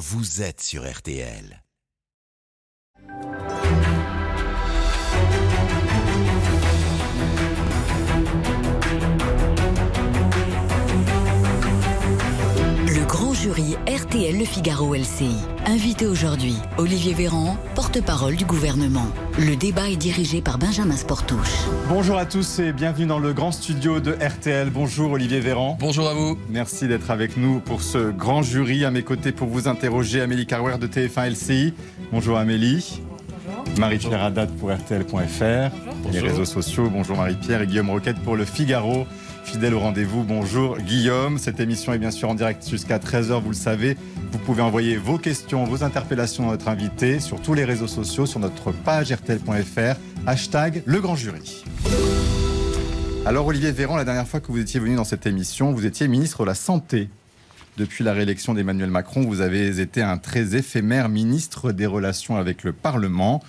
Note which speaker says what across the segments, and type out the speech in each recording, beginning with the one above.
Speaker 1: vous êtes sur RTL.
Speaker 2: Jury RTL Le Figaro LCI. Invité aujourd'hui, Olivier Véran, porte-parole du gouvernement. Le débat est dirigé par Benjamin Sportouche.
Speaker 3: Bonjour à tous et bienvenue dans le grand studio de RTL. Bonjour Olivier Véran.
Speaker 4: Bonjour à vous.
Speaker 3: Merci d'être avec nous pour ce grand jury. À mes côtés pour vous interroger, Amélie Carwer de TF1 LCI. Bonjour Amélie. Marie-Pierre Haddad pour RTL.fr. Les réseaux sociaux. Bonjour Marie-Pierre et Guillaume Roquette pour Le Figaro. Fidèle au rendez-vous, bonjour Guillaume. Cette émission est bien sûr en direct jusqu'à 13h, vous le savez. Vous pouvez envoyer vos questions, vos interpellations à notre invité sur tous les réseaux sociaux, sur notre page rtl.fr, hashtag le grand jury. Alors Olivier Véran, la dernière fois que vous étiez venu dans cette émission, vous étiez ministre de la Santé. Depuis la réélection d'Emmanuel Macron, vous avez été un très éphémère ministre des Relations avec le Parlement.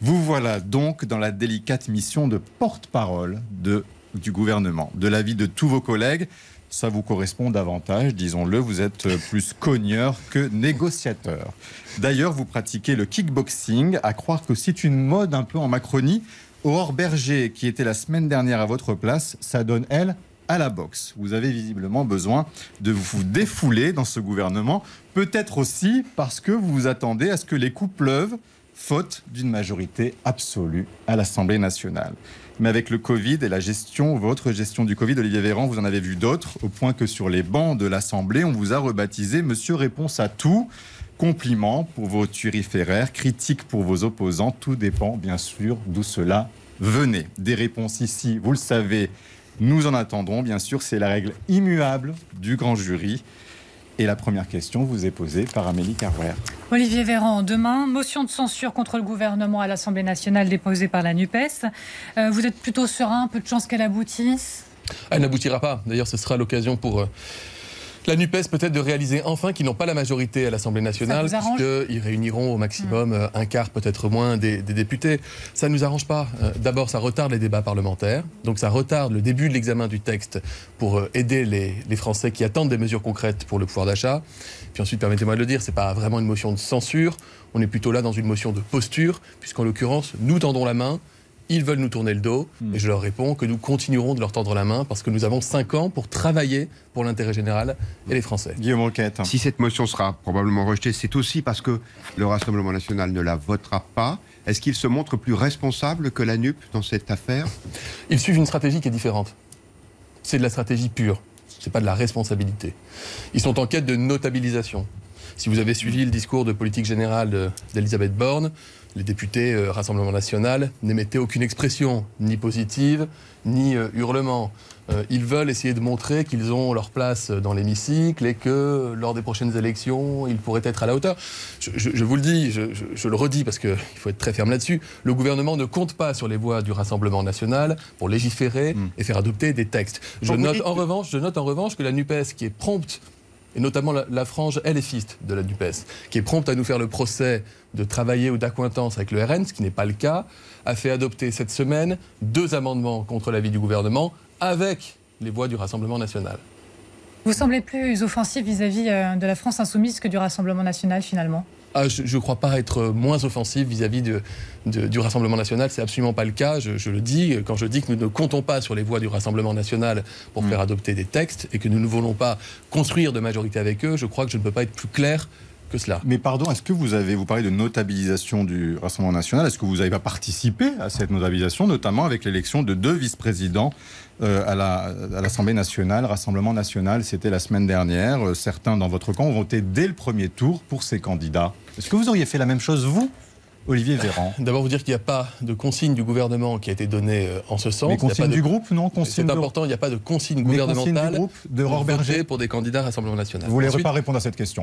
Speaker 3: Vous voilà donc dans la délicate mission de porte-parole de du gouvernement, de l'avis de tous vos collègues. Ça vous correspond davantage, disons-le, vous êtes plus cogneur que négociateur. D'ailleurs, vous pratiquez le kickboxing, à croire que c'est une mode un peu en Macronie. Aurore Berger, qui était la semaine dernière à votre place, ça donne, elle, à la boxe. Vous avez visiblement besoin de vous défouler dans ce gouvernement, peut-être aussi parce que vous vous attendez à ce que les coups pleuvent, faute d'une majorité absolue à l'Assemblée nationale. Mais avec le Covid et la gestion, votre gestion du Covid, Olivier Véran, vous en avez vu d'autres, au point que sur les bancs de l'Assemblée, on vous a rebaptisé Monsieur Réponse à tout. Compliment pour vos turiféraires, critique pour vos opposants, tout dépend bien sûr d'où cela venait. Des réponses ici, vous le savez, nous en attendrons, bien sûr, c'est la règle immuable du grand jury. Et la première question vous est posée par Amélie Carwer.
Speaker 5: Olivier Véran, demain, motion de censure contre le gouvernement à l'Assemblée nationale déposée par la NUPES. Euh, vous êtes plutôt serein, peu de chance qu'elle aboutisse?
Speaker 4: Elle n'aboutira pas. D'ailleurs, ce sera l'occasion pour euh, la NUPES peut-être de réaliser enfin qu'ils n'ont pas la majorité à l'Assemblée nationale, puisqu'ils réuniront au maximum mmh. un quart, peut-être moins, des, députés. Ça ne nous arrange pas. Euh, d'abord, ça retarde les débats parlementaires, donc ça retarde le début de l'examen du texte pour euh, aider les, les, Français qui attendent des mesures concrètes pour le pouvoir d'achat. Puis ensuite, permettez-moi de le dire, ce n'est pas vraiment une motion de censure, on est plutôt là dans une motion de posture, puisqu'en l'occurrence, nous tendons la main ils veulent nous tourner le dos. Hmm. Et je leur réponds que nous continuerons de leur tendre la main parce que nous avons cinq ans pour travailler pour l'intérêt général et les Français.
Speaker 3: Guillaume Roquette.
Speaker 6: Si cette motion sera probablement rejetée, c'est aussi parce que le Rassemblement national ne la votera pas. Est-ce qu'il se montre plus responsable que la NUP dans cette affaire?
Speaker 4: Ils suivent une stratégie qui est différente. C'est de la stratégie pure. Ce n'est pas de la responsabilité. Ils sont en quête de notabilisation. Si vous avez suivi le discours de politique générale d'Elisabeth Borne, les députés euh, Rassemblement national n'émettaient aucune expression, ni positive, ni euh, hurlement. Euh, ils veulent essayer de montrer qu'ils ont leur place dans l'hémicycle et que lors des prochaines élections, ils pourraient être à la hauteur. Je, vous le dis, je, le redis parce qu'il faut être très ferme là-dessus, le gouvernement ne compte pas sur les voix du Rassemblement national pour légiférer hmm. et faire adopter des textes. Je note, en revanche, je note en revanche que la NUPES, qui est prompte et notamment la, frange LFiste de la DUPES, qui est prompte à nous faire le procès de travailler ou d'accointance avec le RN, ce qui n'est pas le cas, a fait adopter cette semaine deux amendements contre l'avis du gouvernement avec les voix du Rassemblement national.
Speaker 5: Vous semblez plus offensif vis-à-vis euh, de la France insoumise que du Rassemblement national finalement?
Speaker 4: Ah, je ne crois pas être moins offensif vis-à-vis de, du Rassemblement national. C'est absolument pas le cas. Je, le dis quand je dis que nous ne comptons pas sur les voix du Rassemblement national pour mm. faire adopter des textes et que nous ne voulons pas construire de majorité avec eux. Je crois que je ne peux pas être plus clair que cela.
Speaker 3: Mais pardon, est-ce que vous avez, vous parlez de notabilisation du Rassemblement national, est-ce que vous n'avez pas participé à cette notabilisation, notamment avec l'élection de deux vice-présidents euh, à l'Assemblée nationale, Rassemblement national, c'était la semaine dernière. Euh, certains dans votre camp ont voté dès le premier tour pour ces candidats? Est-ce que vous auriez fait la même chose, vous? Olivier Véran.
Speaker 4: D'abord, vous dire qu'il n'y a pas de consigne du gouvernement qui a été donnée euh, en ce sens.
Speaker 3: Mais consigne du groupe, non
Speaker 4: C'est important, il n'y a pas de consigne gouvernementale
Speaker 3: du groupe de Aurore Berger
Speaker 4: pour des candidats Rassemblement National.
Speaker 3: Vous ne voulez pas répondre à cette question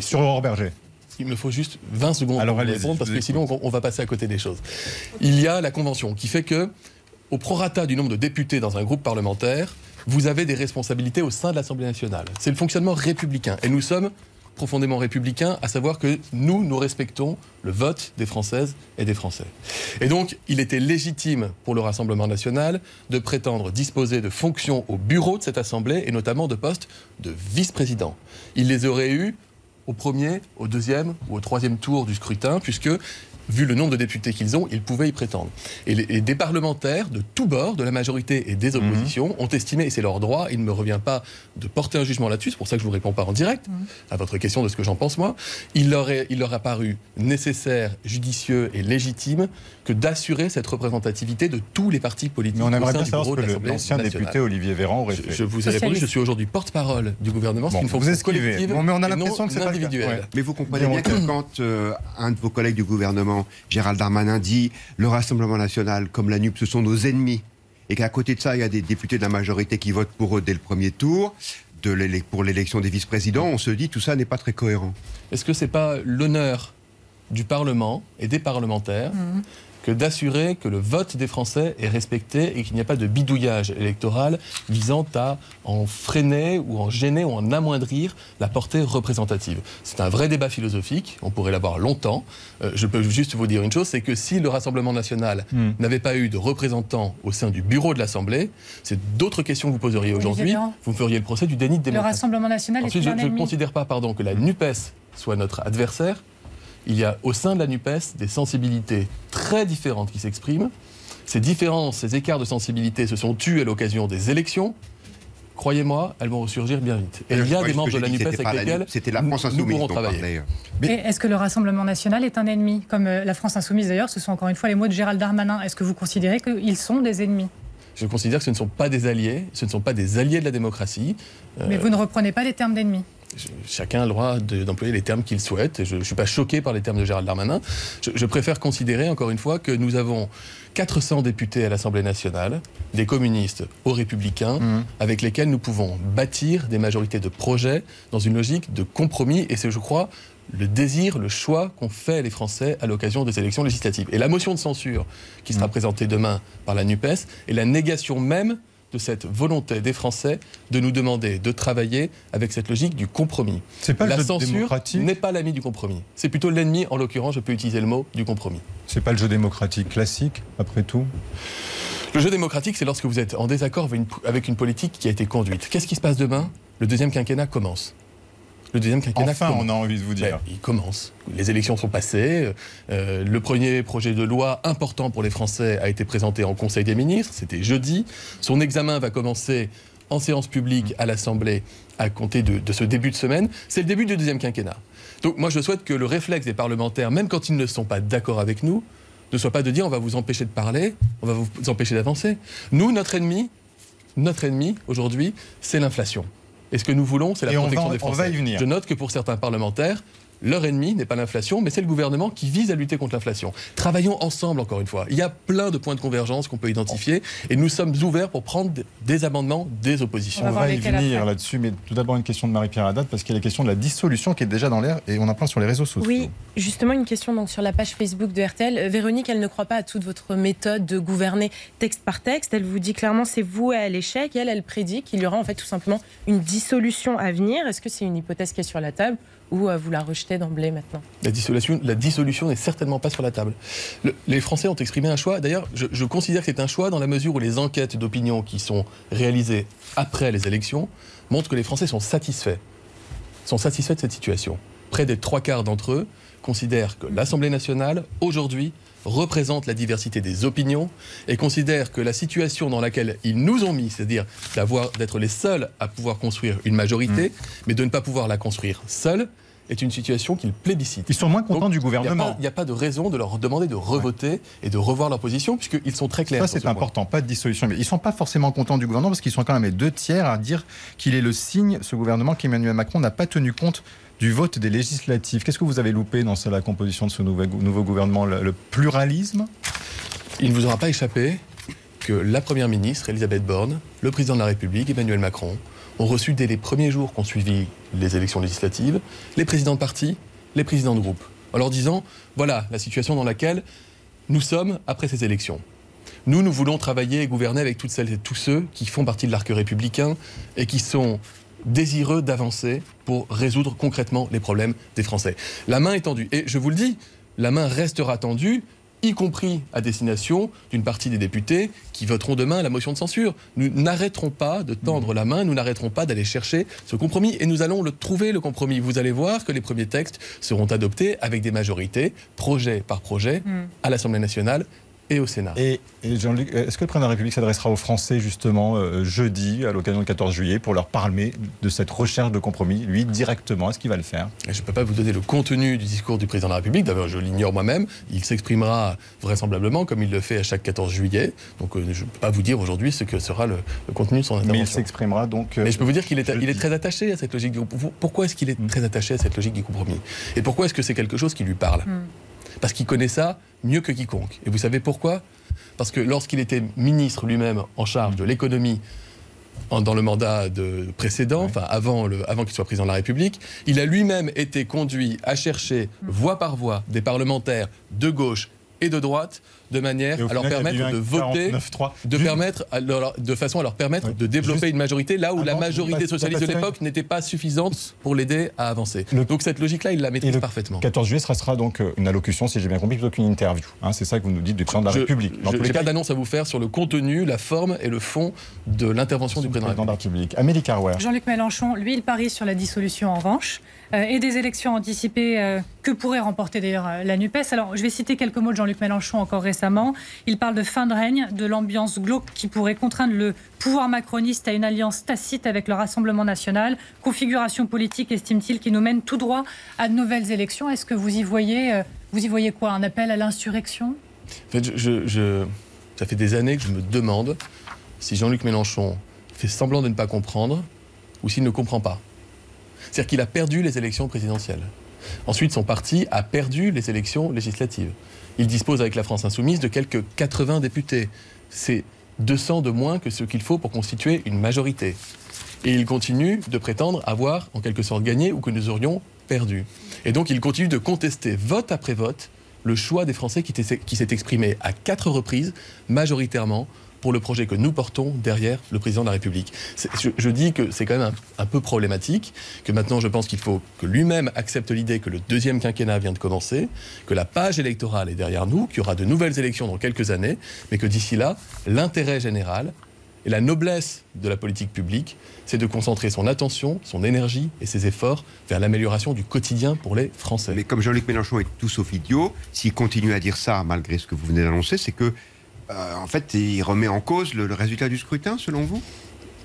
Speaker 3: Sur Aurore Berger
Speaker 4: il me faut juste 20 secondes pour répondre parce que sinon on va passer à côté des choses. Il y a la convention qui fait que, au prorata du nombre de députés dans un groupe parlementaire, vous avez des responsabilités au sein de l'Assemblée nationale. C'est le fonctionnement républicain. Et nous sommes profondément républicain, à savoir que nous, nous respectons le vote des Françaises et des Français. Et donc, il était légitime pour le Rassemblement national de prétendre disposer de fonctions au bureau de cette Assemblée, et notamment de postes de vice-président. Il les aurait eus au premier, au deuxième ou au troisième tour du scrutin, puisque vu le nombre de députés qu'ils ont, ils pouvaient y prétendre. Et, les, des parlementaires de tous bords, de la majorité et des mhm. oppositions, ont estimé, et c'est leur droit, il ne me revient pas de porter un jugement là-dessus, c'est pour ça que je ne vous réponds pas en direct mhm. à votre question de ce que j'en pense moi, il leur, il leur a paru nécessaire, judicieux et légitime que d'assurer cette représentativité de tous les partis politiques.
Speaker 3: Mais on aimerait bien savoir ce que l'ancien député Olivier Véran aurait fait.
Speaker 4: Je, vous ai répondu, je suis aujourd'hui porte-parole du gouvernement,
Speaker 3: c'est une fonction collective
Speaker 4: bon, mais on a l'impression que c'est individuel.
Speaker 6: Mais vous comprenez bien que quand euh, un de vos collègues du gouvernement, Gérald Darmanin, dit le Rassemblement national, comme la NUP, ce sont nos ennemis, et qu'à côté de ça, il y a des députés de la majorité qui votent pour eux dès le premier tour, de pour l'élection des vice-présidents, on se dit tout ça n'est pas très cohérent.
Speaker 4: Est-ce que c'est pas l'honneur du Parlement et des parlementaires mmh que d'assurer que le vote des Français est respecté et qu'il n'y a pas de bidouillage électoral visant à en freiner ou en gêner ou en amoindrir la portée représentative. C'est un vrai débat philosophique, on pourrait l'avoir longtemps. Euh, je peux juste vous dire une chose, c'est que si le Rassemblement national hmm. n'avait pas eu de représentants au sein du bureau de l'Assemblée, c'est d'autres questions que vous poseriez aujourd'hui. Vous me feriez le procès du déni de démocratie.
Speaker 5: Le Rassemblement national
Speaker 4: Ensuite,
Speaker 5: est
Speaker 4: je ne considère pas pardon, que la NUPES soit notre adversaire il y a au sein de la NUPES des sensibilités très différentes qui s'expriment. Ces différences, ces écarts de sensibilité se sont tus à l'occasion des élections. Croyez-moi, elles vont ressurgir bien vite. Et il y a des membres de la NUPES avec lesquels la France nous pourrons travailler.
Speaker 5: Est-ce que le Rassemblement national est un ennemi Comme euh, la France insoumise d'ailleurs, ce sont encore une fois les mots de Gérald Darmanin. Est-ce que vous considérez qu'ils sont des ennemis?
Speaker 4: Je considère que ce ne sont pas des alliés, ce ne sont pas des alliés de la démocratie.
Speaker 5: Mais vous ne reprenez pas les termes d'ennemis
Speaker 4: chacun a le droit d'employer les termes qu'il souhaite. je ne suis pas choqué par les termes de Gérald Darmanin. Je, préfère considérer, encore une fois, que nous avons 400 députés à l'Assemblée nationale, des communistes aux républicains, mmh. avec lesquels nous pouvons bâtir des majorités de projets dans une logique de compromis. Et c'est, je crois, le désir, le choix qu'ont fait les Français à l'occasion des élections législatives. Et la motion de censure qui sera mmh. présentée demain par la NUPES est la négation même de cette volonté des Français de nous demander de travailler avec cette logique du compromis.
Speaker 3: Pas
Speaker 4: la censure n'est pas l'ami du compromis. C'est plutôt l'ennemi, en l'occurrence, je peux utiliser le mot, du compromis.
Speaker 3: C'est pas le jeu démocratique classique, après tout
Speaker 4: le jeu démocratique, c'est lorsque vous êtes en désaccord avec une politique qui a été conduite. Qu'est-ce qui se passe demain? Le deuxième quinquennat commence.
Speaker 3: Le deuxième quinquennat Enfin, on a envie de vous dire.
Speaker 4: Ben, il commence. Les élections sont passées. Euh, le premier projet de loi important pour les Français a été présenté en Conseil des ministres. C'était jeudi. Son examen va commencer en séance publique à l'Assemblée à compter de, ce début de semaine. C'est le début du deuxième quinquennat. Donc moi, je souhaite que le réflexe des parlementaires, même quand ils ne sont pas d'accord avec nous, ne soit pas de dire on va vous empêcher de parler, on va vous empêcher d'avancer. Nous, notre ennemi, notre ennemi aujourd'hui, c'est l'inflation. Et ce que nous voulons, c'est la protection des Français. Je note que pour certains parlementaires, leur ennemi n'est pas l'inflation, mais c'est le gouvernement qui vise à lutter contre l'inflation. Travaillons ensemble, encore une fois. Il y a plein de points de convergence qu'on peut identifier et nous sommes ouverts pour prendre des amendements des oppositions.
Speaker 3: On va, y venir là-dessus, mais tout d'abord une question de Marie-Pierre Haddad, parce qu'il y a la question de la dissolution qui est déjà dans l'air et on en parle sur les réseaux sociaux.
Speaker 7: Oui, justement, une question donc, sur la page Facebook de RTL. Euh, Véronique, elle ne croit pas à toute votre méthode de gouverner texte par texte. Elle vous dit clairement c'est vous à l'échec. Elle, elle prédit qu'il y aura en fait tout simplement une dissolution à venir. Est-ce que c'est une hypothèse qui est sur la table ou euh, vous la rejetez? D'emblée maintenant
Speaker 4: la dissolution, la dissolution n'est certainement pas sur la table. les Français ont exprimé un choix. D'ailleurs, je, considère que c'est un choix dans la mesure où les enquêtes d'opinion qui sont réalisées après les élections montrent que les Français sont satisfaits, sont satisfaits de cette situation. Près des trois quarts d'entre eux considèrent que l'Assemblée nationale, aujourd'hui, représente la diversité des opinions et considèrent que la situation dans laquelle ils nous ont mis, c'est-à-dire d'être les seuls à pouvoir construire une majorité, mmh. mais de ne pas pouvoir la construire seuls, est une situation qu'ils plébiscitent.
Speaker 3: Ils sont moins contents du gouvernement.
Speaker 4: Il n'y a, pas de raison de leur demander de revoter et de revoir leur position, puisqu'ils sont très clairs.
Speaker 3: Ça, c'est important, pas de dissolution. Mais ils ne sont pas forcément contents du gouvernement, parce qu'ils sont quand même les deux tiers à dire qu'il est le signe, ce gouvernement, qu'Emmanuel Macron n'a pas tenu compte du vote des législatives. Qu'est-ce que vous avez loupé dans la composition de ce nouveau, nouveau gouvernement le, pluralisme?
Speaker 4: Il ne vous aura pas échappé que la Première ministre, Elisabeth Borne, le Président de la République, Emmanuel Macron, ont reçu dès les premiers jours qu'ont suivi les élections législatives les présidents de parti, les présidents de groupe, en leur disant voilà la situation dans laquelle nous sommes après ces élections. Nous, nous voulons travailler et gouverner avec toutes celles et tous ceux qui font partie de l'arc républicain et qui sont désireux d'avancer pour résoudre concrètement les problèmes des Français. La main est tendue. Et je vous le dis, la main restera tendue y compris à destination d'une partie des députés qui voteront demain la motion de censure. Nous n'arrêterons pas de tendre la main, nous n'arrêterons pas d'aller chercher ce compromis et nous allons le trouver, le compromis. Vous allez voir que les premiers textes seront adoptés avec des majorités, projet par projet,
Speaker 5: Mm.
Speaker 4: à l'Assemblée nationale et au Sénat.
Speaker 3: Et, et Jean-Luc, est-ce que le président de la République s'adressera aux Français justement euh, jeudi, à l'occasion du 14 juillet, pour leur parler de cette recherche de compromis, lui directement? Est-ce qu'il va le faire?
Speaker 4: Et Je ne peux pas vous donner le contenu du discours du président de la République. D'abord, je l'ignore moi-même. Il s'exprimera vraisemblablement comme il le fait à chaque 14 juillet. Donc, euh, je ne peux pas vous dire aujourd'hui ce que sera le, le contenu de son
Speaker 3: Mais il
Speaker 4: intervention.
Speaker 3: s'exprimera donc. euh,
Speaker 4: Mais je peux vous dire qu'il est, il est
Speaker 3: jeudi.
Speaker 4: très attaché à cette logique. du- Pourquoi est-ce qu'il est très attaché à cette logique du compromis? Et pourquoi est-ce que c'est quelque chose qui lui parle?
Speaker 5: Mm.
Speaker 4: Parce qu'il connaît ça mieux que quiconque. Et vous savez pourquoi? Parce que lorsqu'il était ministre lui-même en charge de l'économie dans le mandat de précédent, enfin avant, le- avant qu'il soit président de la République, il a lui-même été conduit à chercher voix par voix des parlementaires de gauche et de droite de manière à leur
Speaker 3: final,
Speaker 4: permettre de voter
Speaker 3: 49-3.
Speaker 4: de,
Speaker 3: Juste-
Speaker 4: permettre à leur- de façon à leur permettre
Speaker 3: Oui.
Speaker 4: de développer
Speaker 3: Juste
Speaker 4: une majorité là où la majorité socialiste de l'époque n'était pas suffisante pour l'aider à avancer.
Speaker 3: Le-
Speaker 4: Donc cette logique-là, il la maîtrise
Speaker 3: le
Speaker 4: parfaitement.
Speaker 3: 14 juillet, ce sera donc euh, une allocution, si j'ai bien compris, plutôt qu'une interview. Hein, c'est ça que vous nous dites du président de la
Speaker 4: Je
Speaker 3: République. Dans tous les
Speaker 4: n'ai
Speaker 3: cas,
Speaker 4: pas d'annonce à vous faire sur le contenu, la forme et le fond de l'intervention du président de la République.
Speaker 3: Amélie Carwer.
Speaker 5: Jean-Luc Mélenchon, lui, il parie sur la dissolution en revanche et des élections anticipées euh, que pourrait remporter d'ailleurs euh, la NUPES. Alors, je vais citer quelques mots de Jean-Luc Mélenchon encore récemment. Il parle de fin de règne, de l'ambiance glauque qui pourrait contraindre le pouvoir macroniste à une alliance tacite avec le Rassemblement national. Configuration politique, estime-t-il, qui nous mène tout droit à de nouvelles élections. Est-ce que vous y voyez, euh, vous y voyez quoi? Un appel à l'insurrection?
Speaker 4: En fait, ça fait des années que je me demande si Jean-Luc Mélenchon fait semblant de ne pas comprendre ou s'il ne comprend pas. C'est-à-dire qu'il a perdu les élections présidentielles. Ensuite, son parti a perdu les élections législatives. Il dispose avec la France insoumise de quelques 80 députés. C'est 200 de moins que ce qu'il faut pour constituer une majorité. Et il continue de prétendre avoir en quelque sorte gagné ou que nous aurions perdu. Et donc il continue de contester vote après vote le choix des Français qui, qui s'est exprimé à quatre reprises, majoritairement, pour le projet que nous portons derrière le président de la République. Je dis que c'est quand même un, un peu problématique, que maintenant je pense qu'il faut que lui-même accepte l'idée que le deuxième quinquennat vient de commencer, que la page électorale est derrière nous, qu'il y aura de nouvelles élections dans quelques années, mais que d'ici là, l'intérêt général et la noblesse de la politique publique, c'est de concentrer son attention, son énergie et ses efforts vers l'amélioration du quotidien pour les Français.
Speaker 6: Mais comme Jean-Luc Mélenchon est tout sauf idiot, s'il continue à dire ça malgré ce que vous venez d'annoncer, c'est que, euh, en fait, il remet en cause le, le résultat du scrutin, selon vous?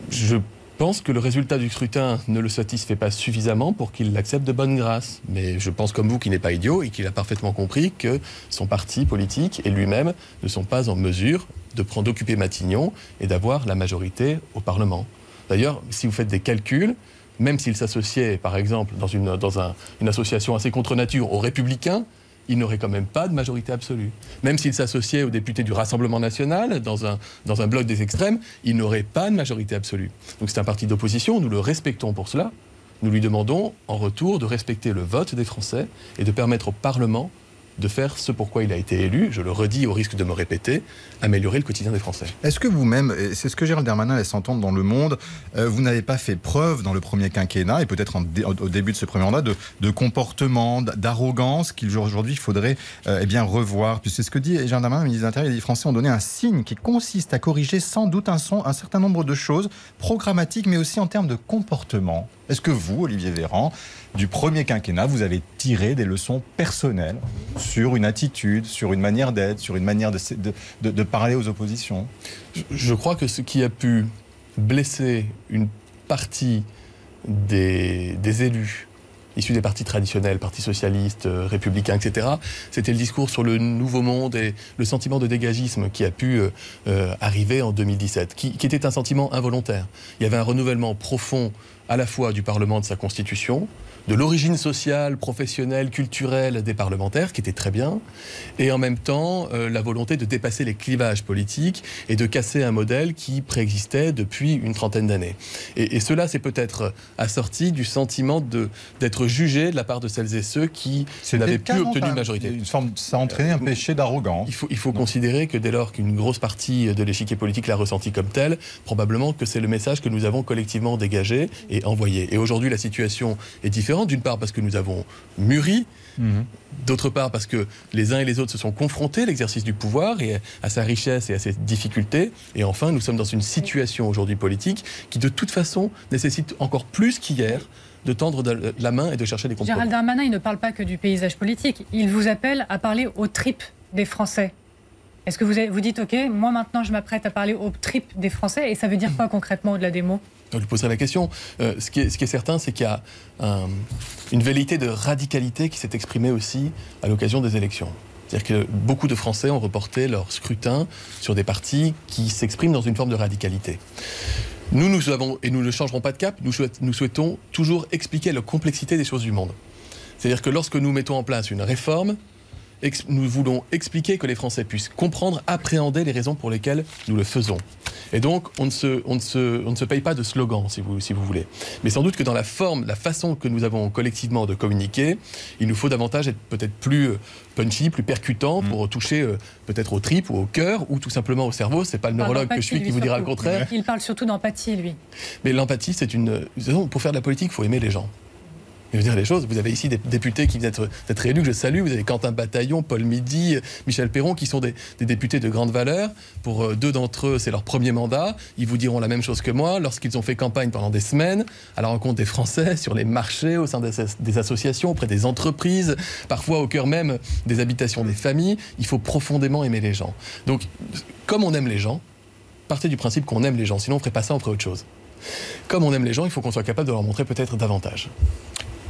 Speaker 4: Je pense que le résultat du scrutin ne le satisfait pas suffisamment pour qu'il l'accepte de bonne grâce. Mais je pense comme vous qu'il n'est pas idiot et qu'il a parfaitement compris que son parti politique et lui-même ne sont pas en mesure de prendre d'occuper Matignon et d'avoir la majorité au Parlement. D'ailleurs, si vous faites des calculs, même s'il s'associait, par exemple, dans une, dans un- une association assez contre nature aux Républicains, il n'aurait quand même pas de majorité absolue. Même s'il s'associait aux députés du Rassemblement national, dans un, bloc des extrêmes, il n'aurait pas de majorité absolue. Donc c'est un parti d'opposition, nous le respectons pour cela. Nous lui demandons en retour de respecter le vote des Français et de permettre au Parlement de faire ce pourquoi il a été élu, je le redis au risque de me répéter, améliorer le quotidien des Français.
Speaker 3: Est-ce que vous-même, c'est ce que Gérald Darmanin laisse entendre dans Le Monde, euh, vous n'avez pas fait preuve dans le premier quinquennat, et peut-être au début de ce premier mandat, de, comportement, d'arrogance qu'il aujourd'hui faudrait euh, eh bien revoir Puis c'est ce que dit Gérald Darmanin, le ministre de l'Intérieur, les Français ont donné un signe qui consiste à corriger sans doute un, son- un certain nombre de choses programmatiques, mais aussi en termes de comportement. Est-ce que vous, Olivier Véran, du premier quinquennat, vous avez tiré des leçons personnelles sur une attitude, sur une manière d'être, sur une manière de, parler aux oppositions
Speaker 4: Je- crois que ce qui a pu blesser une partie des, élus issus des partis traditionnels, partis socialistes, euh, républicains, etc., c'était le discours sur le nouveau monde et le sentiment de dégagisme qui a pu euh, euh, arriver en 2017, qui, qui était un sentiment involontaire. Il y avait un renouvellement profond à la fois du Parlement, de sa constitution, de l'origine sociale, professionnelle, culturelle des parlementaires, qui était très bien, et en même temps euh, la volonté de dépasser les clivages politiques et de casser un modèle qui préexistait depuis une trentaine d'années. Et, et cela s'est peut-être assorti du sentiment d'être jugé de la part de celles et ceux qui n'avaient plus obtenu
Speaker 3: pas-
Speaker 4: une majorité.
Speaker 3: une forme- ça a entraîné un péché d'arrogance.
Speaker 4: Il faut, il faut considérer que dès lors qu'une grosse partie de l'échiquier politique l'a ressenti comme tel, probablement que c'est le message que nous avons collectivement dégagé et envoyé. Et aujourd'hui, la situation est différente. Différentes. D'une part parce que nous avons mûri, mhm. d'autre part parce que les uns et les autres se sont confrontés à l'exercice du pouvoir et à sa richesse et à ses difficultés. Et enfin, nous sommes dans une situation aujourd'hui politique qui de toute façon nécessite encore plus qu'hier de tendre la main et de chercher des compromis.
Speaker 5: Gérald Darmanin, il ne parle pas que du paysage politique. Il vous appelle à parler aux tripes des Français. Est-ce que vous, vous dites, OK, moi maintenant je m'apprête à parler aux tripes des Français et ça veut dire quoi concrètement au-delà des mots?
Speaker 4: Je lui poserai la question. Euh, ce, qui est, certain, c'est qu'il y a une velléité de radicalité qui s'est exprimée aussi à l'occasion des élections. C'est-à-dire que beaucoup de Français ont reporté leur scrutin sur des partis qui s'expriment dans une forme de radicalité. Nous, nous avons, et nous ne changerons pas de cap, nous, nous souhaitons toujours expliquer la complexité des choses du monde. C'est-à-dire que lorsque nous mettons en place une réforme, nous voulons expliquer que les Français puissent comprendre, appréhender les raisons pour lesquelles nous le faisons. Et donc, on ne se, on ne se, on ne se paye pas de slogan, si vous, si vous voulez. Mais sans doute que dans la forme, la façon que nous avons collectivement de communiquer, il nous faut davantage être peut-être plus euh, punchy, plus percutant mm. pour toucher euh, peut-être au tripes ou au cœur ou tout simplement au cerveau. C'est pas le neurologue que je suis qui vous dira le contraire.
Speaker 5: Il parle surtout d'empathie, lui.
Speaker 4: Mais l'empathie, c'est une. Pour faire de la politique, il faut aimer les gens veux dire les choses. Vous avez ici des députés qui viennent d'être réélus, que je salue. Vous avez Quentin Bataillon, Paul Midi, Michel Perron, qui sont des, députés de grande valeur. Pour euh, deux d'entre eux, c'est leur premier mandat. Ils vous diront la même chose que moi. Lorsqu'ils ont fait campagne pendant des semaines à la rencontre des Français sur les marchés, au sein des, associations, auprès des entreprises, parfois au cœur même des habitations des familles, il faut profondément aimer les gens. Donc, comme on aime les gens, partez du principe qu'on aime les gens. Sinon, on ne ferait pas ça, on ferait autre chose. Comme on aime les gens, il faut qu'on soit capable de leur montrer peut-être davantage.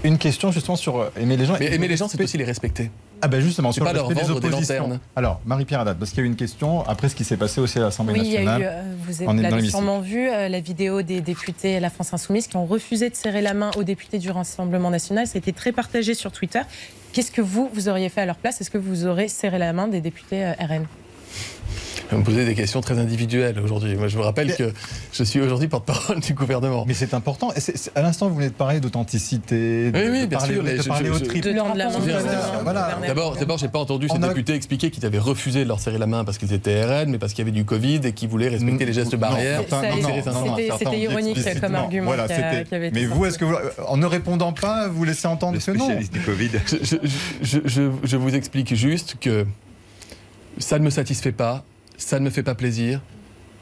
Speaker 3: Une question justement sur euh, aimer les gens.
Speaker 4: Mais aimer les gens, c'est aussi les respecter.
Speaker 3: Ah ben justement, sur
Speaker 4: pas le respect leur des oppositions.
Speaker 3: Alors, Marie-Pierre Haddad, parce qu'il y a eu une question après ce qui s'est passé aussi à l'Assemblée
Speaker 7: oui,
Speaker 3: nationale.
Speaker 7: Il y a eu, euh, vous avez sûrement vu euh, la vidéo des députés à la France Insoumise qui ont refusé de serrer la main aux députés du Rassemblement national. Ça a été très partagé sur Twitter. Qu'est-ce que vous, vous auriez fait à leur place? Est-ce que vous aurez serré la main des députés RN
Speaker 4: vous me posez des questions très individuelles aujourd'hui. Moi, je vous rappelle que je suis aujourd'hui porte-parole du gouvernement.
Speaker 3: Mais c'est important. à l'instant, vous venez de parler d'authenticité, de,
Speaker 4: oui, oui, bien
Speaker 3: parler,
Speaker 4: sûr,
Speaker 3: de parler au
Speaker 7: trip.
Speaker 4: D'abord, d'abord, j'ai pas entendu ces députés expliquer qu'ils avaient refusé de leur serrer la main parce qu'ils étaient RN, mais parce qu'il y avait du Covid et qu'ils voulaient respecter les gestes barrières.
Speaker 7: C'était ironique comme argument.
Speaker 3: Mais vous, est-ce que en ne répondant pas, vous laissez entendre que non
Speaker 6: du Covid.
Speaker 4: Je vous explique juste que ça ne me satisfait pas ça ne me fait pas plaisir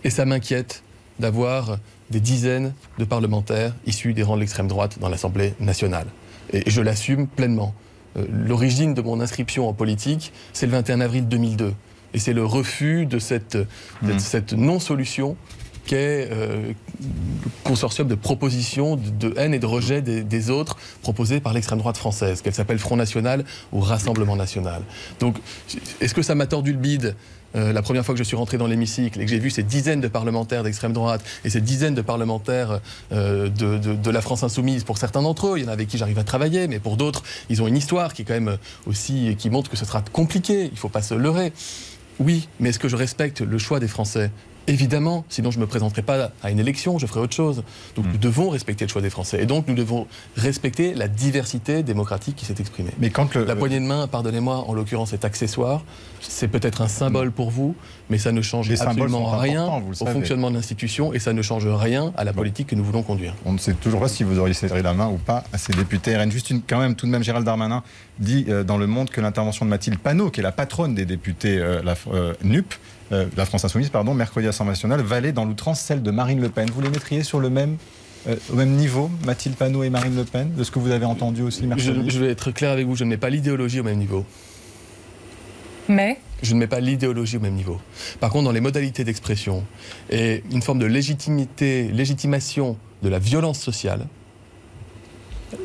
Speaker 4: et ça m'inquiète d'avoir des dizaines de parlementaires issus des rangs de l'extrême droite dans l'Assemblée nationale. Et je l'assume pleinement. Euh, l'origine de mon inscription en politique, c'est le 21 avril 2002. Et c'est le refus de cette, mmh. cette non-solution qu'est euh, le consortium de propositions de, haine et de rejet des, des autres proposées par l'extrême droite française, qu'elle s'appelle Front National ou Rassemblement National. Donc, est-ce que ça m'a tordu le bide? La première fois que je suis rentré dans l'hémicycle et que j'ai vu ces dizaines de parlementaires d'extrême droite et ces dizaines de parlementaires euh, de, la France insoumise, pour certains d'entre eux, il y en a avec qui j'arrive à travailler, mais pour d'autres, ils ont une histoire qui quand même aussi qui montre que ce sera compliqué. Il ne faut pas se leurrer. Oui, mais est-ce que je respecte le choix des Français? Évidemment, sinon je ne me présenterai pas à une élection, je ferai autre chose. Donc nous hmm. devons respecter le choix des Français. Et donc nous devons respecter la diversité démocratique qui s'est exprimée. Mais quand La poignée de main, pardonnez-moi, en l'occurrence est accessoire. C'est peut-être un symbole pour vous, mais ça ne change absolument rien au fonctionnement de l'institution et ça ne change rien à la politique que nous voulons conduire.
Speaker 3: On ne sait toujours pas si vous auriez serré la main ou pas à ces députés RN. Juste une, quand même, tout de même, Gérald Darmanin dit euh, dans Le Monde que l'intervention de Mathilde Panot, qui est la patronne des députés euh, la, euh, NUP, la France Insoumise, pardon, mercredi Assemblée nationale, valait dans l'outrance celle de Marine Le Pen. Vous les mettriez sur le même euh, au même niveau, Mathilde Panot et Marine Le Pen, de ce que vous avez entendu aussi
Speaker 4: mercredi je, vais être clair avec vous, je ne mets pas l'idéologie au même niveau. Je ne mets pas l'idéologie au même niveau. Par contre, dans les modalités d'expression et une forme de légitimité, légitimation de la violence sociale,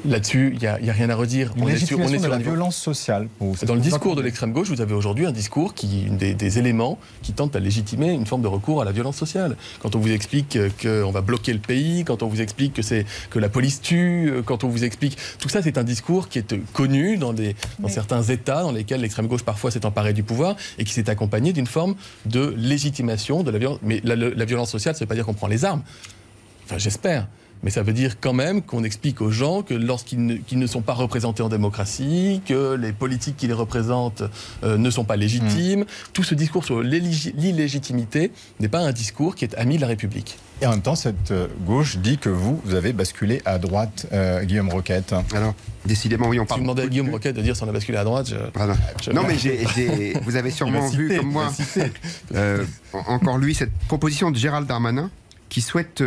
Speaker 4: Là-dessus, il n'y a, rien à redire.
Speaker 3: on est sur, on est sur la violence sociale.
Speaker 4: Dans le discours de l'extrême gauche, vous avez aujourd'hui un discours qui, des, des, éléments qui tentent à légitimer une forme de recours à la violence sociale. Quand on vous explique qu'on va bloquer le pays, quand on vous explique que c'est que la police tue, quand on vous explique tout ça, c'est un discours qui est connu dans, des, dans certains États dans lesquels l'extrême gauche parfois s'est emparée du pouvoir et qui s'est accompagné d'une forme de légitimation de la violence. Mais la, la violence sociale, ça ne veut pas dire qu'on prend les armes. Enfin, j'espère Mais ça veut dire quand même qu'on explique aux gens que lorsqu'ils ne, ne, sont pas représentés en démocratie, que les politiques qui les représentent euh, ne sont pas légitimes, mmh. tout ce discours sur l'illégitimité n'est pas un discours qui est ami de la République.
Speaker 3: Et en même temps, cette euh, gauche dit que vous, vous avez basculé à droite, euh, Guillaume Roquette.
Speaker 6: Alors, décidément, oui, on parle.
Speaker 4: Si vous demandez à Guillaume Roquette de dire si on a basculé à droite, je...
Speaker 6: Non, mais vous avez sûrement vu, comme moi, euh, encore lui, cette proposition de Gérald Darmanin qui souhaite